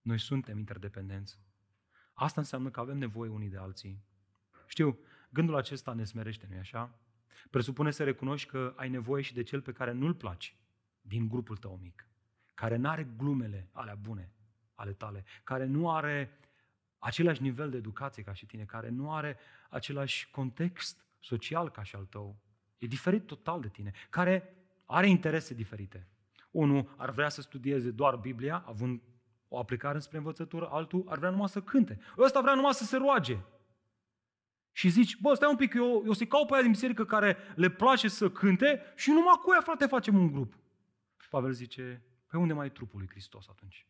noi suntem interdependenți. Asta înseamnă că avem nevoie unii de alții. Știu, gândul acesta ne smerește, nu-i așa? Presupune să recunoști că ai nevoie și de cel pe care nu-l placi din grupul tău mic, care nu are glumele alea bune ale tale, care nu are același nivel de educație ca și tine, care nu are același context social ca și al tău, e diferit total de tine, care are interese diferite. Unul ar vrea să studieze doar Biblia, având o aplicare spre învățătură, altul ar vrea numai să cânte. Ăsta vrea numai să se roage. Și zici, bă, stai un pic, eu, eu să caut pe aia din biserică care le place să cânte și numai cu ea, frate, facem un grup. Și Pavel zice, pe unde mai e trupul lui Hristos atunci?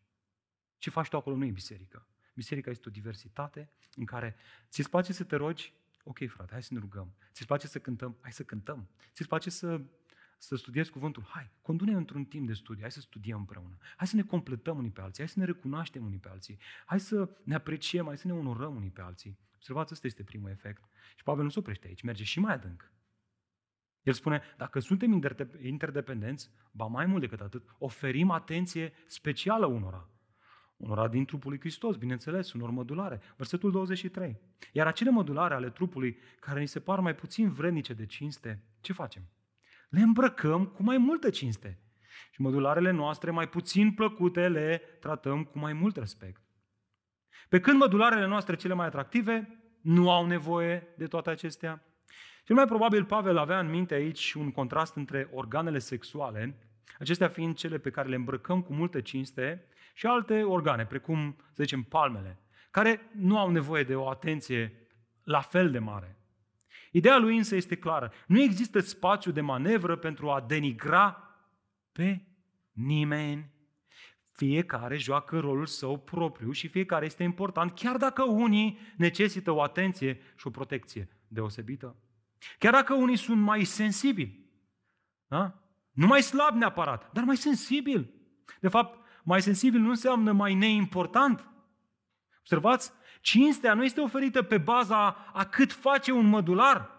Ce faci tu acolo nu e biserică. Biserica este o diversitate în care ți-ți place să te rogi, ok frate, hai să ne rugăm. Ți-ți place să cântăm, hai să cântăm. Ți-ți place să, să studiezi cuvântul, hai, condune într-un timp de studiu, hai să studiem împreună. Hai să ne completăm unii pe alții, hai să ne recunoaștem unii pe alții. Hai să ne apreciem, hai să ne onorăm unii pe alții. Observați, ăsta este primul efect. Și Pavel nu se oprește aici, merge și mai adânc. El spune, dacă suntem interdependenți, ba mai mult decât atât, oferim atenție specială unora. Unora din trupul lui Hristos, bineînțeles, unor mădulare. Versetul 23. Iar acele mădulare ale trupului, care ni se par mai puțin vrednice de cinste, ce facem? Le îmbrăcăm cu mai multă cinste. Și mădularele noastre mai puțin plăcute le tratăm cu mai mult respect. Pe când mădularele noastre cele mai atractive nu au nevoie de toate acestea. Cel mai probabil Pavel avea în minte aici un contrast între organele sexuale, acestea fiind cele pe care le îmbrăcăm cu multă cinste, și alte organe, precum, să zicem, palmele, care nu au nevoie de o atenție la fel de mare. Ideea lui însă este clară. Nu există spațiu de manevră pentru a denigra pe nimeni. Fiecare joacă rolul său propriu și fiecare este important, chiar dacă unii necesită o atenție și o protecție deosebită. Chiar dacă unii sunt mai sensibili. Da? Nu mai slab neapărat, dar mai sensibil. De fapt, mai sensibil nu înseamnă mai neimportant. Observați? Cinstea nu este oferită pe baza a cât face un mădular,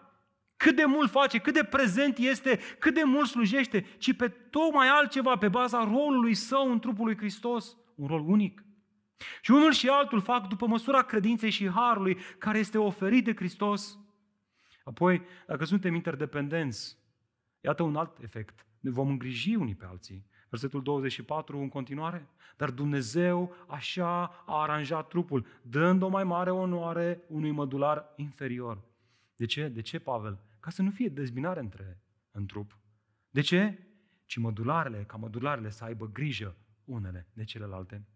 cât de mult face, cât de prezent este, cât de mult slujește, ci pe tocmai altceva, pe baza rolului său în trupul lui Hristos, un rol unic. Și unul și altul fac după măsura credinței și harului care este oferit de Hristos. Apoi, dacă suntem interdependenți, iată un alt efect. Ne vom îngriji unii pe alții. Versetul 24 în continuare. Dar Dumnezeu așa a aranjat trupul, dând o mai mare onoare unui mădular inferior. De ce? De ce, Pavel? Ca să nu fie dezbinare între în trup. De ce? Ci mădularele, ca mădularele să aibă grijă unele de celelalte.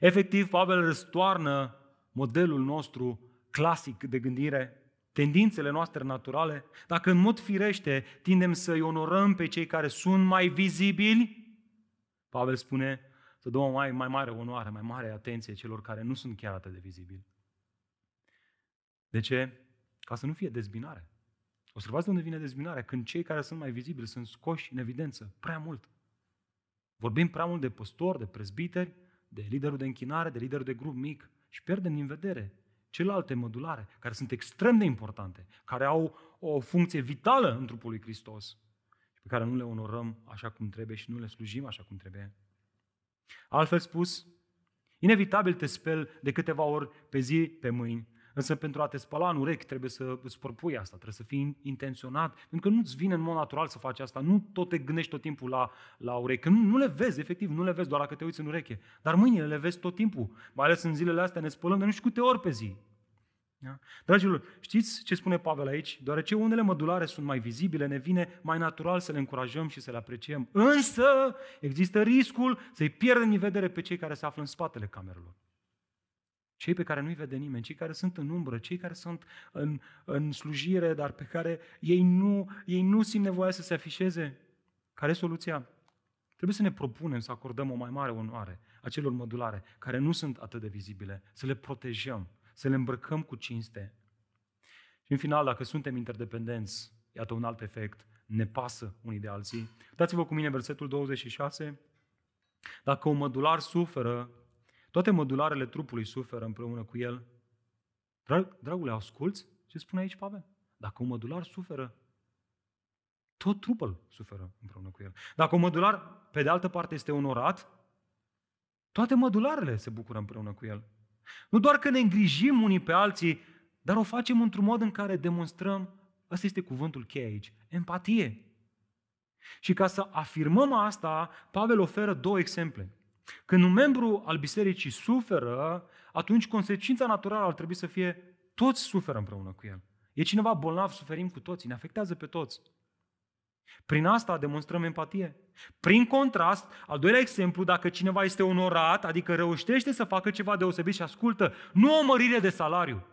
Efectiv, Pavel răstoarnă modelul nostru clasic de gândire, tendințele noastre naturale, dacă în mod firește tindem să-i onorăm pe cei care sunt mai vizibili, Pavel spune să dăm o mai, mai mare onoare, mai mare atenție celor care nu sunt chiar atât de vizibili. De ce? Ca să nu fie dezbinare. Observați de unde vine dezbinarea. Când cei care sunt mai vizibili sunt scoși în evidență prea mult. Vorbim prea mult de păstori, de prezbiteri, de liderul de închinare, de liderul de grup mic și pierdem din vedere celelalte mădulare, care sunt extrem de importante, care au o funcție vitală în trupul lui Hristos și pe care nu le onorăm așa cum trebuie și nu le slujim așa cum trebuie. Altfel spus, inevitabil te speli de câteva ori pe zi, pe mâini, Însă pentru a te spăla în urechi trebuie să îți propui asta, trebuie să fii intenționat, pentru că nu-ți vine în mod natural să faci asta, nu tot te gândești tot timpul la, la ureche, nu, nu le vezi, efectiv, nu le vezi doar dacă te uiți în ureche, dar mâinile le vezi tot timpul, mai ales în zilele astea ne spălăm de nu știu câte ori pe zi. Da? Dragilor, știți ce spune Pavel aici? Deoarece unele mădulare sunt mai vizibile, ne vine mai natural să le încurajăm și să le apreciem. Însă există riscul să-i pierdem din vedere pe cei care se află în spatele camerelor. Cei pe care nu-i vede nimeni, cei care sunt în umbră, cei care sunt în, în slujire, dar pe care ei nu, ei nu simt nevoia să se afișeze. Care e soluția? Trebuie să ne propunem să acordăm o mai mare onoare acelor mădulare care nu sunt atât de vizibile, să le protejăm, să le îmbrăcăm cu cinste. Și în final, dacă suntem interdependenți, iată un alt efect, ne pasă unii de alții. Dați-vă cu mine versetul 26. Dacă un mădular suferă, toate modularele trupului suferă împreună cu el. Drag, dragule, asculți ce spune aici Pavel? Dacă un modular suferă, tot trupul suferă împreună cu el. Dacă un modular, pe de altă parte, este onorat, toate modularele se bucură împreună cu el. Nu doar că ne îngrijim unii pe alții, dar o facem într-un mod în care demonstrăm, ăsta este cuvântul cheie aici, empatie. Și ca să afirmăm asta, Pavel oferă două exemple. Când un membru al bisericii suferă, atunci consecința naturală ar trebui să fie toți suferă împreună cu el. E cineva bolnav, suferim cu toții, ne afectează pe toți. Prin asta demonstrăm empatie. Prin contrast, al doilea exemplu, dacă cineva este onorat, adică reușește să facă ceva deosebit și ascultă, nu o mărire de salariu,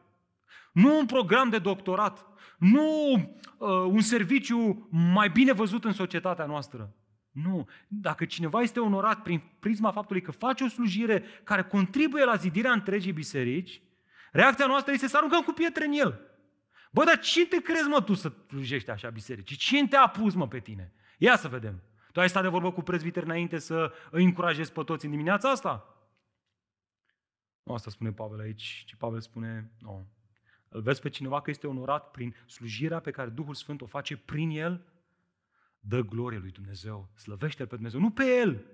nu un program de doctorat, nu uh, un serviciu mai bine văzut în societatea noastră, nu. Dacă cineva este onorat prin prisma faptului că face o slujire care contribuie la zidirea întregii biserici, reacția noastră este să aruncăm cu pietre în el. Bă, dar cine te crezi, mă, tu să slujești așa bisericii? Cine te-a pus, mă, pe tine? Ia să vedem. Tu ai stat de vorbă cu prezbiteri înainte să îi încurajezi pe toți în dimineața asta? Nu asta spune Pavel aici, ci Pavel spune, nu. Îl vezi pe cineva că este onorat prin slujirea pe care Duhul Sfânt o face prin el dă glorie lui Dumnezeu, slăvește-L pe Dumnezeu, nu pe El,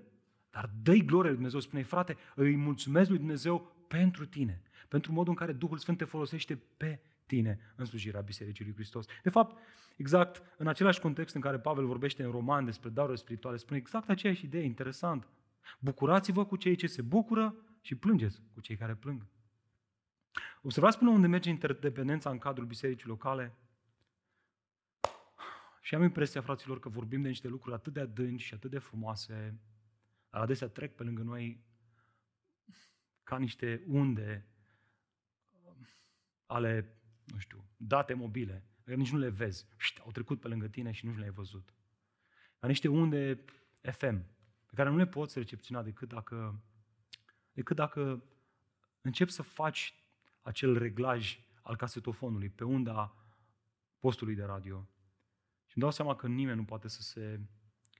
dar dă-i glorie lui Dumnezeu, spune frate, îi mulțumesc lui Dumnezeu pentru tine, pentru modul în care Duhul Sfânt te folosește pe tine în slujirea Bisericii lui Hristos. De fapt, exact în același context în care Pavel vorbește în roman despre darurile spirituale, spune exact aceeași idee, interesant. Bucurați-vă cu cei ce se bucură și plângeți cu cei care plâng. Observați până unde merge interdependența în cadrul bisericii locale? Și am impresia, fraților, că vorbim de niște lucruri atât de adânci și atât de frumoase, dar adesea trec pe lângă noi ca niște unde ale, nu știu, date mobile, nici nu le vezi. Șt, au trecut pe lângă tine și nu le-ai văzut. Ca niște unde FM, pe care nu le poți recepționa decât dacă, decât dacă începi să faci acel reglaj al casetofonului pe unda postului de radio și îmi dau seama că nimeni nu poate să se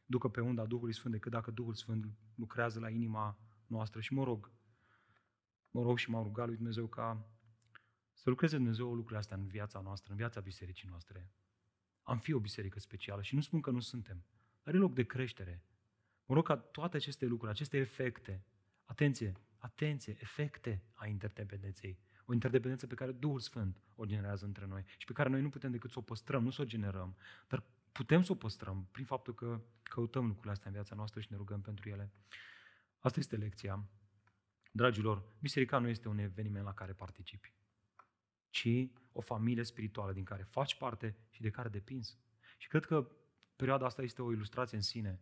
ducă pe unda Duhului Sfânt decât dacă Duhul Sfânt lucrează la inima noastră. Și mă rog, mă rog și m-am rugat lui Dumnezeu ca să lucreze Dumnezeu lucrurile astea în viața noastră, în viața bisericii noastre. Am fi o biserică specială și nu spun că nu suntem, dar e loc de creștere. Mă rog ca toate aceste lucruri, aceste efecte, atenție, atenție, efecte a interdependenței, o interdependență pe care Duhul Sfânt o generează între noi și pe care noi nu putem decât să o păstrăm, nu să o generăm, dar putem să o păstrăm prin faptul că căutăm lucrurile astea în viața noastră și ne rugăm pentru ele. Asta este lecția. Dragilor, biserica nu este un eveniment la care participi, ci o familie spirituală din care faci parte și de care depinzi. Și cred că perioada asta este o ilustrație în sine.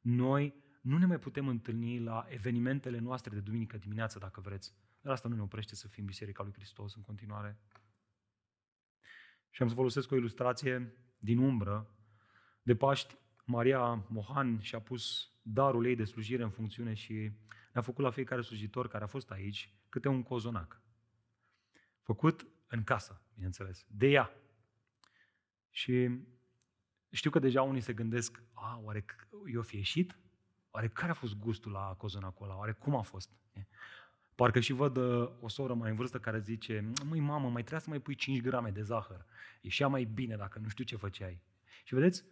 Noi nu ne mai putem întâlni la evenimentele noastre de duminică dimineață, dacă vreți, dar asta nu ne oprește să fim Biserica lui Hristos în continuare. Și am să folosesc o ilustrație din umbră. De Paști, Maria Mohan și-a pus darul ei de slujire în funcțiune și ne-a făcut la fiecare slujitor care a fost aici câte un cozonac. Făcut în casă, bineînțeles, de ea. Și știu că deja unii se gândesc, a, oare eu fi ieșit? Oare care a fost gustul la cozonacul ăla? Oare cum a fost? Parcă și văd uh, o soră mai în vârstă care zice, măi mamă, mai trebuie să mai pui 5 grame de zahăr. Ieșea mai bine dacă nu știu ce făceai. Și vedeți,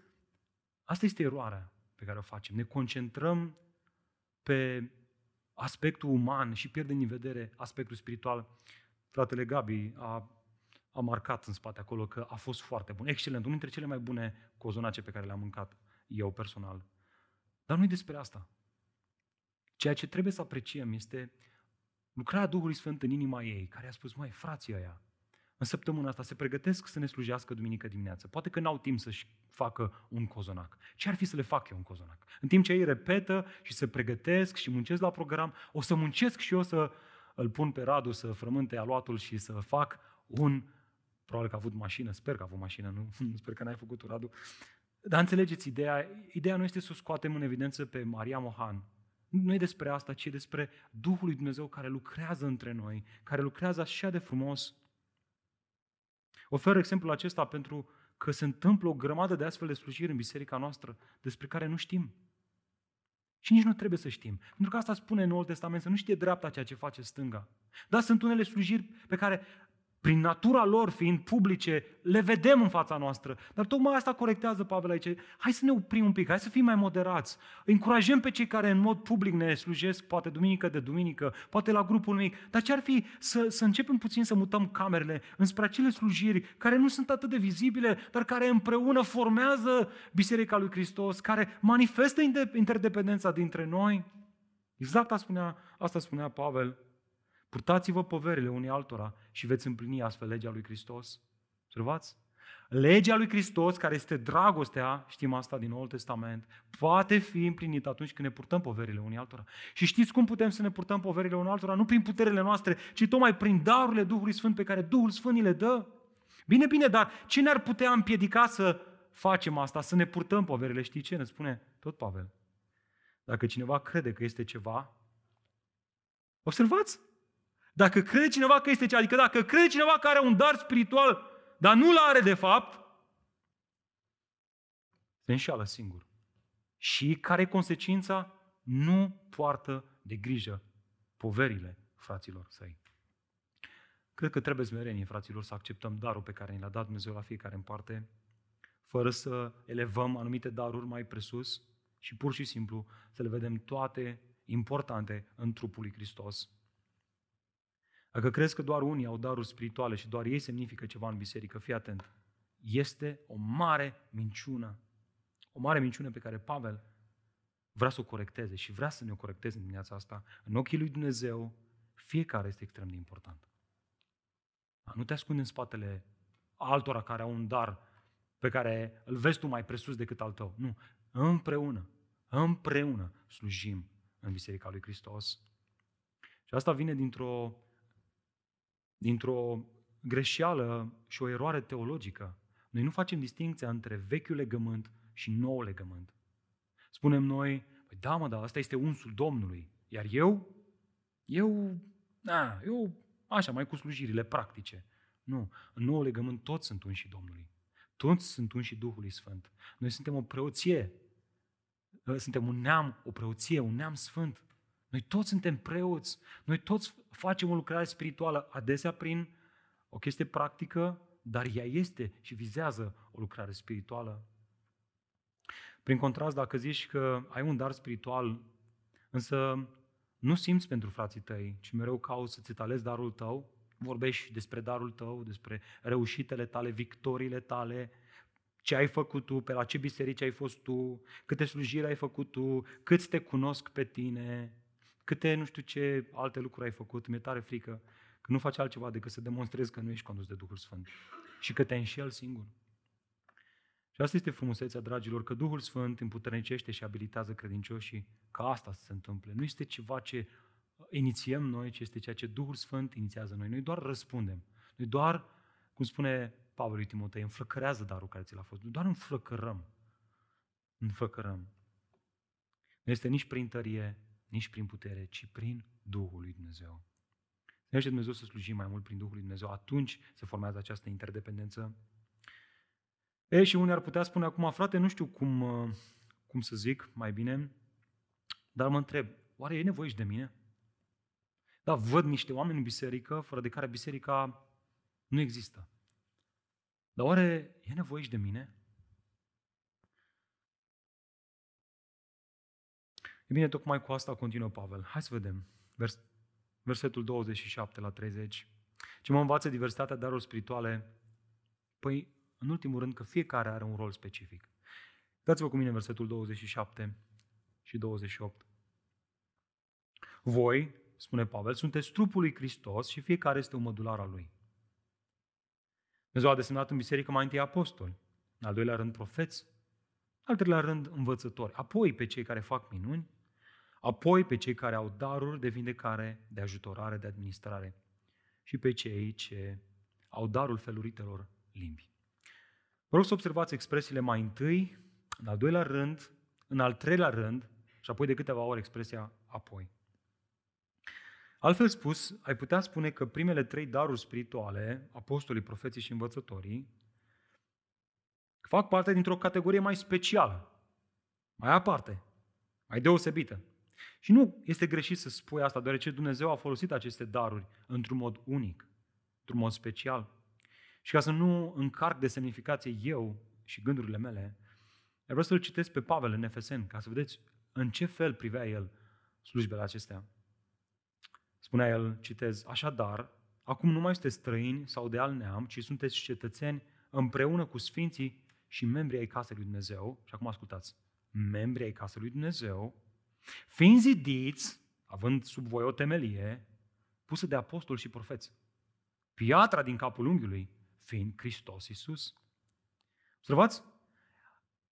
asta este eroarea pe care o facem. Ne concentrăm pe aspectul uman și pierdem din vedere aspectul spiritual. Fratele Gabi a, a marcat în spate acolo că a fost foarte bun, excelent, unul dintre cele mai bune cozonace pe care le-am mâncat eu personal. Dar nu e despre asta. Ceea ce trebuie să apreciem este lucrarea Duhului Sfânt în inima ei, care a spus, mai frații ăia, în săptămâna asta se pregătesc să ne slujească duminică dimineață. Poate că n-au timp să-și facă un cozonac. Ce ar fi să le fac eu un cozonac? În timp ce ei repetă și se pregătesc și muncesc la program, o să muncesc și eu să îl pun pe Radu să frământe aluatul și să fac un, probabil că a avut mașină, sper că a avut mașină, nu? [LAUGHS] sper că n-ai făcut Radu. Dar înțelegeți, ideea, ideea nu este să o scoatem în evidență pe Maria Mohan, nu e despre asta, ci e despre Duhul lui Dumnezeu care lucrează între noi, care lucrează așa de frumos. Ofer exemplul acesta pentru că se întâmplă o grămadă de astfel de slujiri în biserica noastră despre care nu știm. Și nici nu trebuie să știm. Pentru că asta spune în Noul Testament, să nu știe dreapta ceea ce face stânga. Dar sunt unele slujiri pe care prin natura lor fiind publice, le vedem în fața noastră. Dar tocmai asta corectează Pavel aici. Hai să ne oprim un pic, hai să fim mai moderați. Încurajăm pe cei care în mod public ne slujesc, poate duminică de duminică, poate la grupul mic. Dar ce ar fi să, să începem puțin să mutăm camerele înspre acele slujiri care nu sunt atât de vizibile, dar care împreună formează Biserica lui Hristos, care manifestă interdependența dintre noi? Exact asta spunea, asta spunea Pavel Purtați-vă poverile unii altora și veți împlini astfel legea lui Hristos. Observați? Legea lui Hristos, care este dragostea, știm asta din Noul Testament, poate fi împlinită atunci când ne purtăm poverile unii altora. Și știți cum putem să ne purtăm poverile unii altora? Nu prin puterile noastre, ci tocmai prin darurile Duhului Sfânt pe care Duhul Sfânt ni le dă. Bine, bine, dar ce ne-ar putea împiedica să facem asta, să ne purtăm poverile? Știi ce ne spune tot Pavel? Dacă cineva crede că este ceva, observați, dacă crede cineva că este ce, adică dacă crede cineva că are un dar spiritual, dar nu-l are de fapt, se înșală singur. Și care e consecința? Nu poartă de grijă poverile fraților săi. Cred că trebuie smerenie, fraților, să acceptăm darul pe care ne l-a dat Dumnezeu la fiecare în parte, fără să elevăm anumite daruri mai presus și pur și simplu să le vedem toate importante în trupul lui Hristos dacă crezi că doar unii au daruri spirituale și doar ei semnifică ceva în biserică, fii atent. Este o mare minciună. O mare minciună pe care Pavel vrea să o corecteze și vrea să ne o corecteze în dimineața asta. În ochii lui Dumnezeu, fiecare este extrem de important. Nu te ascunde în spatele altora care au un dar pe care îl vezi tu mai presus decât al tău. Nu. Împreună, împreună slujim în Biserica lui Hristos. Și asta vine dintr-o dintr-o greșeală și o eroare teologică. Noi nu facem distinția între vechiul legământ și nou legământ. Spunem noi, păi da mă, dar asta este unsul Domnului. Iar eu, eu, na, eu așa, mai cu slujirile practice. Nu, în nou legământ toți sunt unși Domnului. Toți sunt unși Duhului Sfânt. Noi suntem o preoție. Suntem un neam, o preoție, un neam sfânt. Noi toți suntem preoți, noi toți facem o lucrare spirituală, adesea prin o chestie practică, dar ea este și vizează o lucrare spirituală. Prin contrast, dacă zici că ai un dar spiritual, însă nu simți pentru frații tăi, ci mereu cauți să-ți etalezi darul tău, vorbești despre darul tău, despre reușitele tale, victoriile tale, ce ai făcut tu, pe la ce biserici ai fost tu, câte slujiri ai făcut tu, câți te cunosc pe tine, câte nu știu ce alte lucruri ai făcut, mi-e tare frică că nu faci altceva decât să demonstrezi că nu ești condus de Duhul Sfânt și că te înșel singur. Și asta este frumusețea, dragilor, că Duhul Sfânt împuternicește și abilitează credincioșii ca asta să se întâmple. Nu este ceva ce inițiem noi, ci este ceea ce Duhul Sfânt inițiază noi. Noi doar răspundem. Noi doar, cum spune Pavel lui Timotei, înflăcărează darul care ți l-a fost. Noi doar înflăcărăm. Înflăcărăm. Nu este nici prin tărie, nici prin putere, ci prin Duhul lui Dumnezeu. Ne Dumnezeu să slujim mai mult prin Duhul lui Dumnezeu, atunci se formează această interdependență. E, și unii ar putea spune acum, frate, nu știu cum, uh, cum să zic mai bine, dar mă întreb, oare e nevoie și de mine? Da, văd niște oameni în biserică, fără de care biserica nu există. Dar oare e nevoie și de mine? E bine, tocmai cu asta continuă Pavel. Hai să vedem. Vers, versetul 27 la 30. Ce mă învață diversitatea daruri spirituale? Păi, în ultimul rând, că fiecare are un rol specific. Dați-vă cu mine versetul 27 și 28. Voi, spune Pavel, sunteți trupul lui Hristos și fiecare este un mădular al lui. Dumnezeu a desemnat în biserică mai întâi apostoli, în al doilea rând profeți, al treilea rând învățători, apoi pe cei care fac minuni, apoi pe cei care au daruri de vindecare, de ajutorare, de administrare și pe cei ce au darul feluritelor limbi. Vă rog să observați expresiile mai întâi, în al doilea rând, în al treilea rând și apoi de câteva ori expresia apoi. Altfel spus, ai putea spune că primele trei daruri spirituale, apostolii, profeții și învățătorii, fac parte dintr-o categorie mai specială, mai aparte, mai deosebită. Și nu este greșit să spui asta, deoarece Dumnezeu a folosit aceste daruri într-un mod unic, într-un mod special. Și ca să nu încarc de semnificație eu și gândurile mele, vreau să-l citesc pe Pavel în Efesen, ca să vedeți în ce fel privea el slujbele acestea. Spunea el, citez, așadar, acum nu mai sunteți străini sau de alt neam, ci sunteți cetățeni împreună cu sfinții și membrii ai casei lui Dumnezeu. Și acum ascultați, membrii ai casei lui Dumnezeu, fiind zidiți, având sub voi o temelie, pusă de apostoli și profeți. Piatra din capul unghiului, fiind Hristos Iisus. Observați?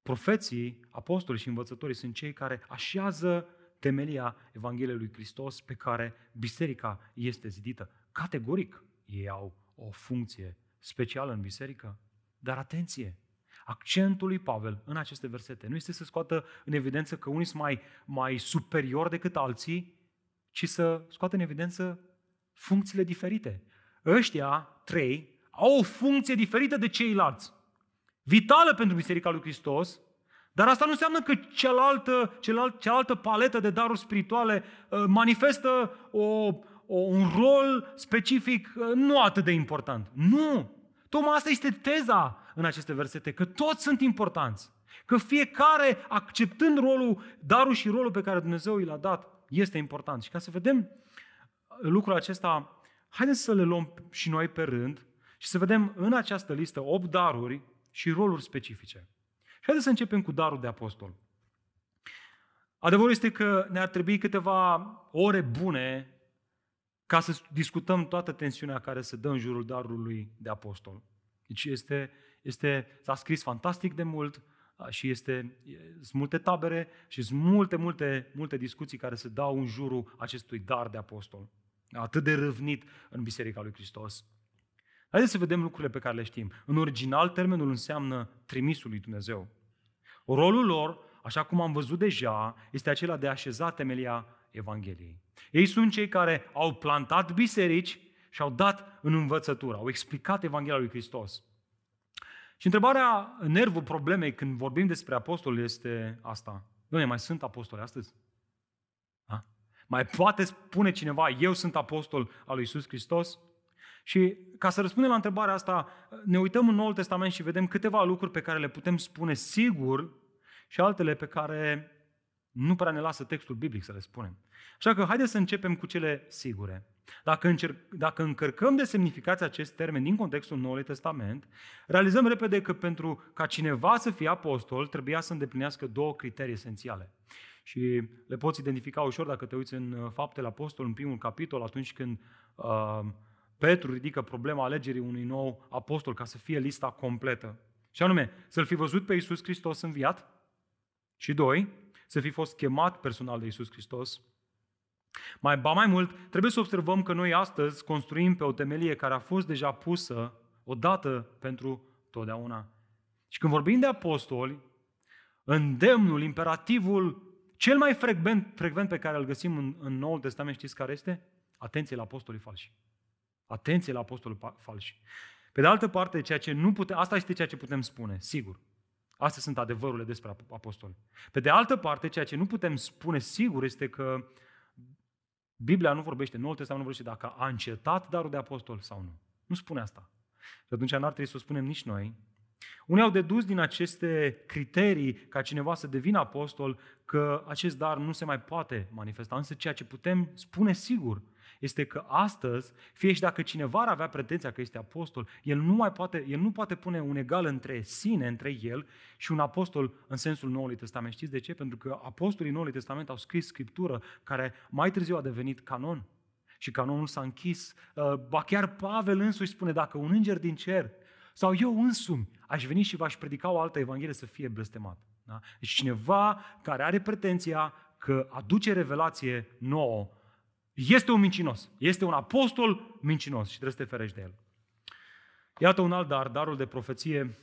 Profeții, apostolii și învățătorii sunt cei care așează temelia Evangheliei lui Hristos pe care biserica este zidită. Categoric, ei au o funcție specială în biserică. Dar atenție, accentul lui Pavel în aceste versete nu este să scoată în evidență că unii sunt mai, mai superior decât alții, ci să scoată în evidență funcțiile diferite. Ăștia, trei, au o funcție diferită de ceilalți. Vitală pentru Biserica lui Hristos, dar asta nu înseamnă că cealaltă, cealalt, cealaltă paletă de daruri spirituale uh, manifestă o, o, un rol specific uh, nu atât de important. Nu! Tocmai asta este teza în aceste versete, că toți sunt importanți. Că fiecare, acceptând rolul, darul și rolul pe care Dumnezeu i l-a dat, este important. Și ca să vedem lucrul acesta, haideți să le luăm și noi pe rând și să vedem în această listă 8 daruri și roluri specifice. Și haideți să începem cu darul de apostol. Adevărul este că ne-ar trebui câteva ore bune ca să discutăm toată tensiunea care se dă în jurul darului de apostol. Deci este, este, s-a scris fantastic de mult și este, sunt multe tabere și sunt multe, multe, multe discuții care se dau în jurul acestui dar de apostol. Atât de râvnit în Biserica lui Hristos. Haideți să vedem lucrurile pe care le știm. În original, termenul înseamnă trimisul lui Dumnezeu. Rolul lor, așa cum am văzut deja, este acela de a așeza temelia Evangheliei. Ei sunt cei care au plantat biserici și au dat în învățătură, au explicat Evanghelia lui Hristos. Și întrebarea, nervul problemei când vorbim despre apostoli este asta. Doamne, mai sunt apostoli astăzi? Ha? Mai poate spune cineva, eu sunt apostol al lui Iisus Hristos? Și ca să răspundem la întrebarea asta, ne uităm în Noul Testament și vedem câteva lucruri pe care le putem spune sigur și altele pe care nu prea ne lasă textul biblic să le spunem. Așa că haideți să începem cu cele sigure. Dacă, încerc, dacă încărcăm de semnificație acest termen din contextul Noului Testament, realizăm repede că pentru ca cineva să fie apostol, trebuia să îndeplinească două criterii esențiale. Și le poți identifica ușor dacă te uiți în uh, Faptele Apostol, în primul capitol, atunci când uh, Petru ridică problema alegerii unui nou apostol ca să fie lista completă. Și anume, să-L fi văzut pe Iisus Hristos înviat și doi, să fi fost chemat personal de Iisus Hristos. Mai, ba mai mult, trebuie să observăm că noi astăzi construim pe o temelie care a fost deja pusă odată pentru totdeauna. Și când vorbim de apostoli, îndemnul, imperativul cel mai frecvent, frecvent pe care îl găsim în, în Noul Testament, știți care este? Atenție la apostolii falși. Atenție la apostolii falși. Pe de altă parte, ceea ce nu putem, asta este ceea ce putem spune, sigur. Astea sunt adevărurile despre apostoli. Pe de altă parte, ceea ce nu putem spune sigur este că Biblia nu vorbește, Noul Testament nu vorbește dacă a încetat darul de apostol sau nu. Nu spune asta. Și atunci n-ar trebui să o spunem nici noi. Unii au dedus din aceste criterii ca cineva să devină apostol că acest dar nu se mai poate manifesta. Însă ceea ce putem spune sigur este că astăzi, fie și dacă cineva ar avea pretenția că este apostol, el nu, mai poate, el nu poate pune un egal între sine, între el și un apostol în sensul Noului Testament. Știți de ce? Pentru că apostolii Noului Testament au scris scriptură care mai târziu a devenit canon. Și canonul s-a închis. Uh, ba chiar Pavel însuși spune, dacă un înger din cer sau eu însumi aș veni și v-aș predica o altă evanghelie să fie blestemat. Da? Deci cineva care are pretenția că aduce revelație nouă este un mincinos. Este un apostol mincinos și trebuie să te ferești de el. Iată un alt dar, darul de profeție.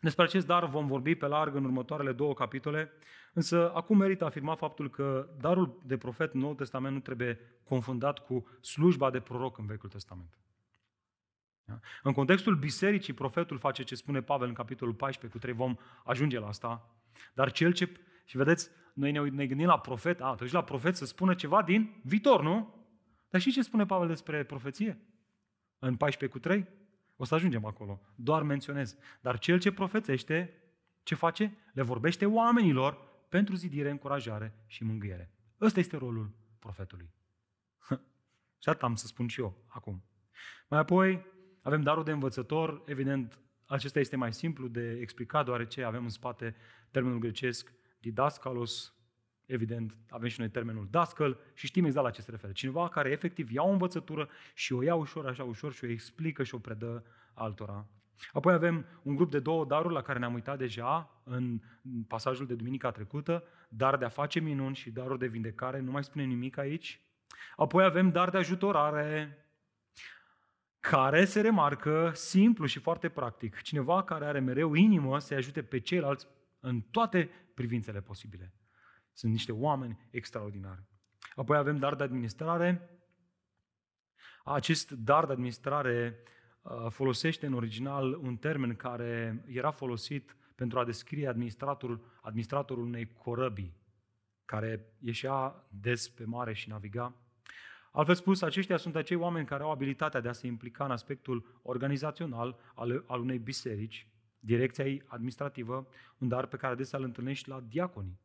Despre acest dar vom vorbi pe larg în următoarele două capitole, însă acum merită afirma faptul că darul de profet în Noul Testament nu trebuie confundat cu slujba de proroc în Vechiul Testament. Da? În contextul bisericii, profetul face ce spune Pavel în capitolul 14 cu 3, vom ajunge la asta. Dar cel ce, și vedeți, noi ne, ne gândim la profet, a, atunci la profet să spună ceva din viitor, nu? Dar și ce spune Pavel despre profeție? În 14 cu 3? O să ajungem acolo. Doar menționez. Dar cel ce profețește, ce face? Le vorbește oamenilor pentru zidire, încurajare și mângâiere. Ăsta este rolul profetului. [LAUGHS] și atât am să spun și eu acum. Mai apoi avem darul de învățător. Evident, acesta este mai simplu de explicat, deoarece avem în spate termenul grecesc didascalos, evident, avem și noi termenul dascăl și știm exact la ce se referă. Cineva care efectiv ia o învățătură și o ia ușor, așa ușor și o explică și o predă altora. Apoi avem un grup de două daruri la care ne-am uitat deja în pasajul de duminica trecută, dar de a face minuni și darul de vindecare, nu mai spune nimic aici. Apoi avem dar de ajutorare, care se remarcă simplu și foarte practic. Cineva care are mereu inimă să ajute pe ceilalți în toate privințele posibile. Sunt niște oameni extraordinari. Apoi avem dar de administrare. Acest dar de administrare uh, folosește în original un termen care era folosit pentru a descrie administratorul, administratorul unei corăbii care ieșea des pe mare și naviga. Altfel spus, aceștia sunt acei oameni care au abilitatea de a se implica în aspectul organizațional al, al unei biserici, direcția ei administrativă, un dar pe care adesea îl întâlnești la diaconii.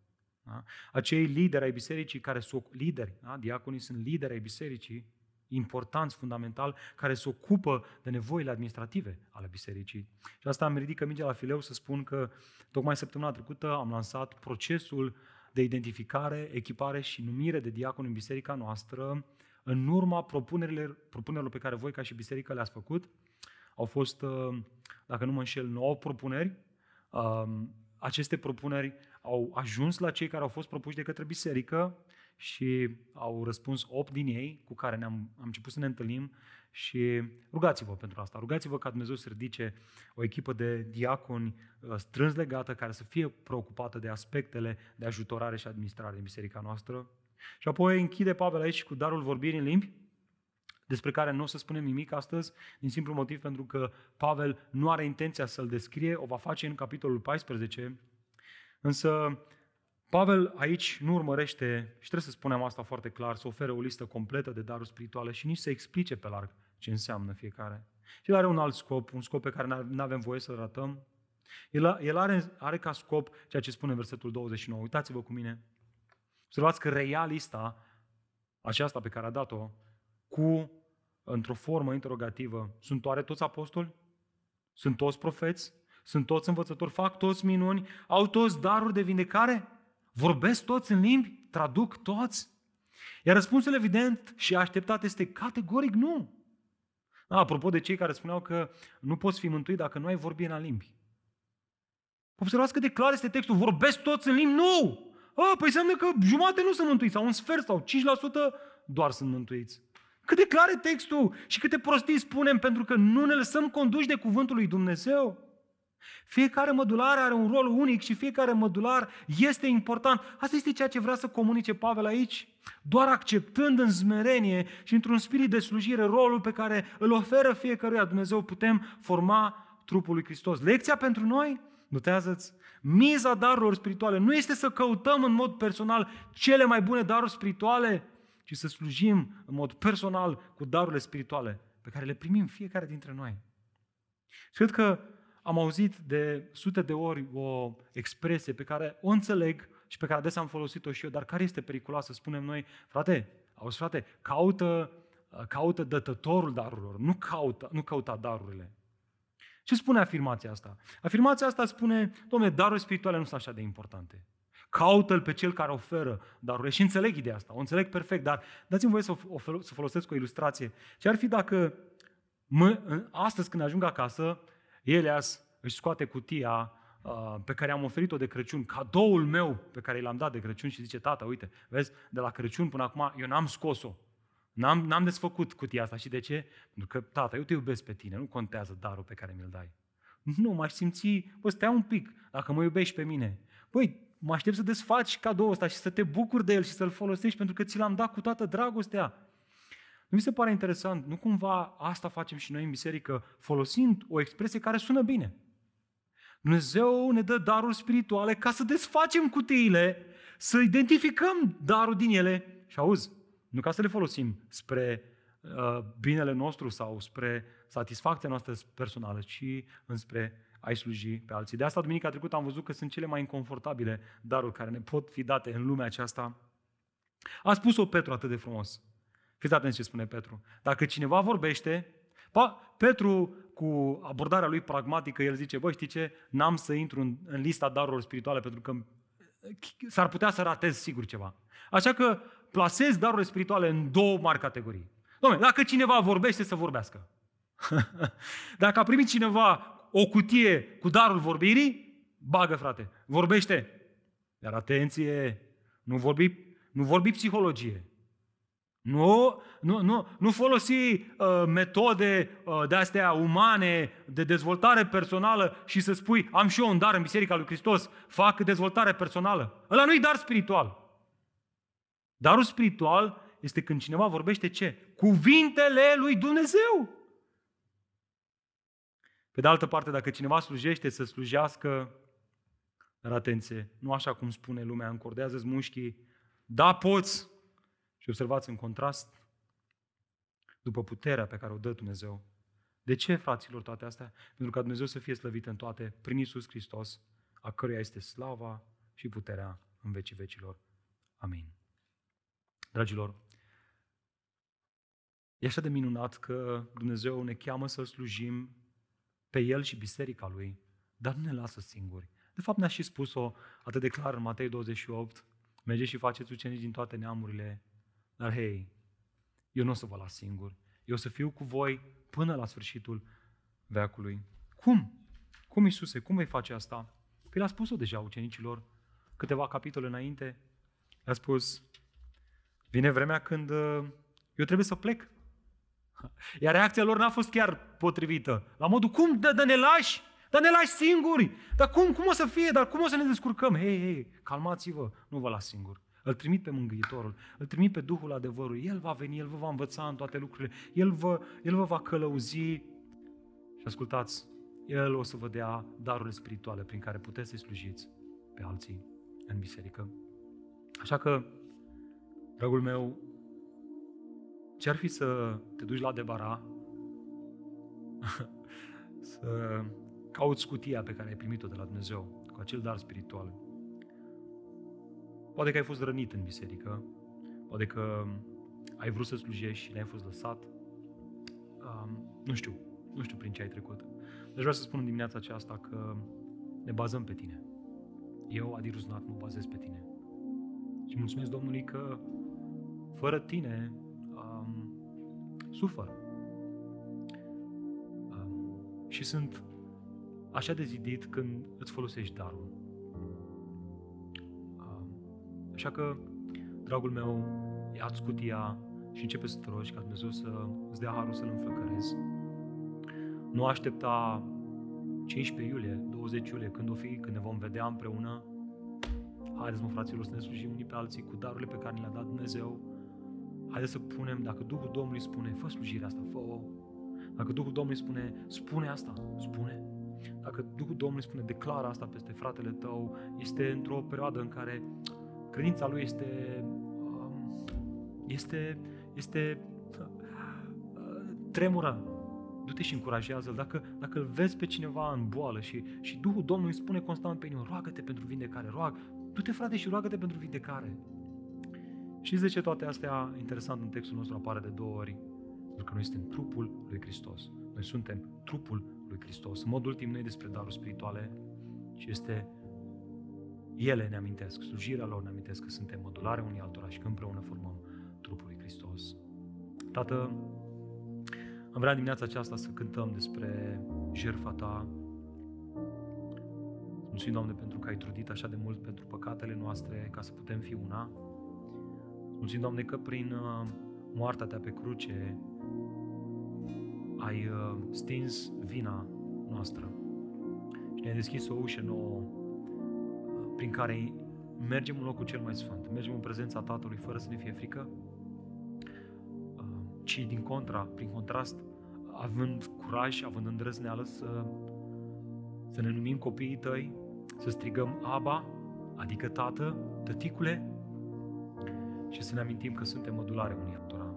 Da? Acei lideri ai bisericii care sunt lideri, da? diaconii sunt lideri ai bisericii, importanți, fundamental, care se ocupă de nevoile administrative ale bisericii. Și asta îmi ridică mingea la fileu să spun că tocmai săptămâna trecută am lansat procesul de identificare, echipare și numire de diaconi în biserica noastră în urma propunerilor, propunerilor pe care voi ca și biserică le-ați făcut. Au fost, uh, dacă nu mă înșel, 9 propuneri. Um, aceste propuneri au ajuns la cei care au fost propuși de către biserică și au răspuns 8 din ei cu care ne-am am început să ne întâlnim și rugați-vă pentru asta. Rugați-vă ca Dumnezeu să ridice o echipă de diaconi uh, strâns legată care să fie preocupată de aspectele de ajutorare și administrare în biserica noastră. Și apoi închide Pavel aici cu darul vorbirii în limbi, despre care nu o să spunem nimic astăzi, din simplu motiv pentru că Pavel nu are intenția să-l descrie, o va face în capitolul 14, însă Pavel aici nu urmărește, și trebuie să spunem asta foarte clar, să ofere o listă completă de daruri spirituale și nici să explice pe larg ce înseamnă fiecare. El are un alt scop, un scop pe care nu avem voie să-l ratăm. El, el are, are ca scop ceea ce spune în versetul 29. Uitați-vă cu mine. Observați că reia lista aceasta pe care a dat-o cu într-o formă interogativă. Sunt oare toți apostoli? Sunt toți profeți? Sunt toți învățători? Fac toți minuni? Au toți daruri de vindecare? Vorbesc toți în limbi? Traduc toți? Iar răspunsul evident și așteptat este categoric nu. Da, apropo de cei care spuneau că nu poți fi mântuit dacă nu ai vorbi în limbi. Observați cât de clar este textul. Vorbesc toți în limbi? Nu! A, păi înseamnă că jumate nu sunt mântuiți, sau un sfert, sau 5% doar sunt mântuiți. Cât de clar e textul și câte prostii spunem pentru că nu ne lăsăm conduși de cuvântul lui Dumnezeu. Fiecare mădular are un rol unic și fiecare mădular este important. Asta este ceea ce vrea să comunice Pavel aici. Doar acceptând în zmerenie și într-un spirit de slujire rolul pe care îl oferă fiecăruia Dumnezeu, putem forma trupul lui Hristos. Lecția pentru noi, notează-ți, miza darurilor spirituale nu este să căutăm în mod personal cele mai bune daruri spirituale, ci să slujim în mod personal cu darurile spirituale pe care le primim fiecare dintre noi. Și cred că am auzit de sute de ori o expresie pe care o înțeleg și pe care adesea am folosit-o și eu, dar care este periculoasă, spunem noi, frate, auzi frate, caută, caută dătătorul darurilor, nu caută, nu căuta darurile. Ce spune afirmația asta? Afirmația asta spune, domnule, darurile spirituale nu sunt așa de importante. Caută-l pe cel care oferă darurile. Și înțeleg ideea asta, o înțeleg perfect, dar dați-mi voie să, o, să folosesc o ilustrație. Ce ar fi dacă mă, astăzi când ajung acasă, Elias își scoate cutia uh, pe care am oferit-o de Crăciun, cadoul meu pe care l-am dat de Crăciun și zice, tata, uite, vezi, de la Crăciun până acum eu n-am scos-o. N-am, n-am desfăcut cutia asta. Și de ce? Pentru că, tata, eu te iubesc pe tine, nu contează darul pe care mi-l dai. Nu, m-aș simți, bă, stai un pic, dacă mă iubești pe mine. Băi, mă aștept să desfaci cadoul ăsta și să te bucuri de el și să-l folosești pentru că ți l-am dat cu toată dragostea. Nu mi se pare interesant, nu cumva asta facem și noi în biserică, folosind o expresie care sună bine. Dumnezeu ne dă daruri spirituale ca să desfacem cutiile, să identificăm darul din ele și auzi, nu ca să le folosim spre uh, binele nostru sau spre satisfacția noastră personală, ci înspre ai sluji pe alții. De asta, duminica trecută, am văzut că sunt cele mai inconfortabile daruri care ne pot fi date în lumea aceasta. A spus-o Petru atât de frumos. Fiți atenți ce spune Petru. Dacă cineva vorbește, pa, Petru, cu abordarea lui pragmatică, el zice, băi, știi ce, n-am să intru în, în lista darurilor spirituale pentru că s-ar putea să ratez sigur ceva. Așa că plasez darurile spirituale în două mari categorii. Dom'le, dacă cineva vorbește, să vorbească. [LAUGHS] dacă a primit cineva o cutie cu darul vorbirii, bagă, frate, vorbește. Dar atenție, nu vorbi, nu vorbi psihologie. Nu, nu, nu, nu folosi uh, metode uh, de astea umane, de dezvoltare personală și să spui, am și eu un dar în Biserica lui Hristos, fac dezvoltare personală. Ăla nu-i dar spiritual. Darul spiritual este când cineva vorbește ce? Cuvintele lui Dumnezeu. Pe de altă parte, dacă cineva slujește, să slujească, dar atenție, nu așa cum spune lumea, încordează-ți mușchii, da, poți, și observați în contrast, după puterea pe care o dă Dumnezeu. De ce, fraților, toate astea? Pentru ca Dumnezeu să fie slăvit în toate, prin Isus Hristos, a căruia este slava și puterea în vecii vecilor. Amin. Dragilor, e așa de minunat că Dumnezeu ne cheamă să slujim pe El și biserica Lui, dar nu ne lasă singuri. De fapt, ne-a și spus-o atât de clar în Matei 28, mergeți și faceți ucenici din toate neamurile, dar hei, eu nu o să vă las singur. Eu o să fiu cu voi până la sfârșitul veacului. Cum? Cum, Iisuse? Cum vei face asta? Păi l-a spus-o deja ucenicilor câteva capitole înainte. Le-a spus, vine vremea când uh, eu trebuie să plec. [LAUGHS] Iar reacția lor n-a fost chiar potrivită. La modul, cum, dă, dă ne lași? Dar ne lași singuri. Dar cum, cum o să fie? Dar cum o să ne descurcăm? Hei, hei, calmați-vă, nu vă las singur. Îl trimit pe Mângâietorul, îl trimit pe Duhul adevărului. El va veni, El vă va învăța în toate lucrurile, El vă, El vă va călăuzi. Și ascultați, El o să vă dea darurile spirituale prin care puteți să-i slujiți pe alții în biserică. Așa că, dragul meu, ce ar fi să te duci la debara, [LAUGHS] să cauți cutia pe care ai primit-o de la Dumnezeu, cu acel dar spiritual, Poate că ai fost rănit în biserică, poate că ai vrut să slujești și n-ai fost lăsat. Um, nu știu, nu știu prin ce ai trecut. Deci vreau să spun în dimineața aceasta că ne bazăm pe tine. Eu, Adi Ruznat, mă bazez pe tine. Și mulțumesc Domnului că fără tine um, sufăr. Um, și sunt așa de zidit când îți folosești darul. Așa că, dragul meu, ia-ți cutia și începe să te rogi ca Dumnezeu să îți dea harul să-L înflăcărezi. Nu aștepta 15 iulie, 20 iulie, când o fi, când ne vom vedea împreună. Haideți, mă, fraților, să ne slujim unii pe alții cu darurile pe care le-a dat Dumnezeu. Haideți să punem, dacă Duhul Domnului spune, fă slujirea asta, fă-o. Dacă Duhul Domnului spune, spune asta, spune. Dacă Duhul Domnului spune, declară asta peste fratele tău, este într-o perioadă în care Credința lui este, um, este, este tremură. Du-te și încurajează Dacă, dacă îl vezi pe cineva în boală și, și Duhul Domnului spune constant pe inimă, roagă-te pentru vindecare, roagă. Du-te, frate, și roagă-te pentru vindecare. Și de ce toate astea, interesant, în textul nostru apare de două ori? Pentru că noi suntem trupul lui Hristos. Noi suntem trupul lui Hristos. În mod ultim, nu e despre daruri spirituale, ci este ele ne amintesc, slujirea lor ne amintesc că suntem modulare unii altora și că împreună formăm trupul lui Hristos. Tată, am vrea dimineața aceasta să cântăm despre jertfa Ta. Mulțumim, Doamne, pentru că ai trudit așa de mult pentru păcatele noastre ca să putem fi una. Mulțumim, Doamne, că prin uh, moartea Ta pe cruce ai uh, stins vina noastră. Și ne-ai deschis o ușă nouă uh, prin care mergem în locul cel mai sfânt, mergem în prezența Tatălui fără să ne fie frică, ci din contra, prin contrast, având curaj, având îndrăzneală să, să ne numim copiii tăi, să strigăm Aba, adică Tată, Tăticule, și să ne amintim că suntem modulare unii altora.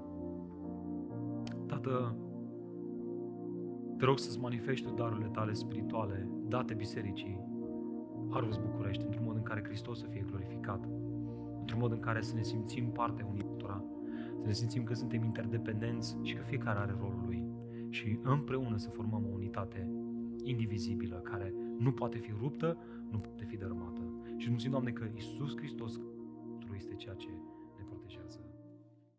Tată, te rog să-ți manifesti darurile tale spirituale date bisericii Harvest București, într-un mod în care Hristos să fie glorificat, într-un mod în care să ne simțim parte unii altora, să ne simțim că suntem interdependenți și că fiecare are rolul lui și împreună să formăm o unitate indivizibilă care nu poate fi ruptă, nu poate fi dărâmată. Și mulțumim, Doamne, că Isus Hristos este ceea ce ne protejează.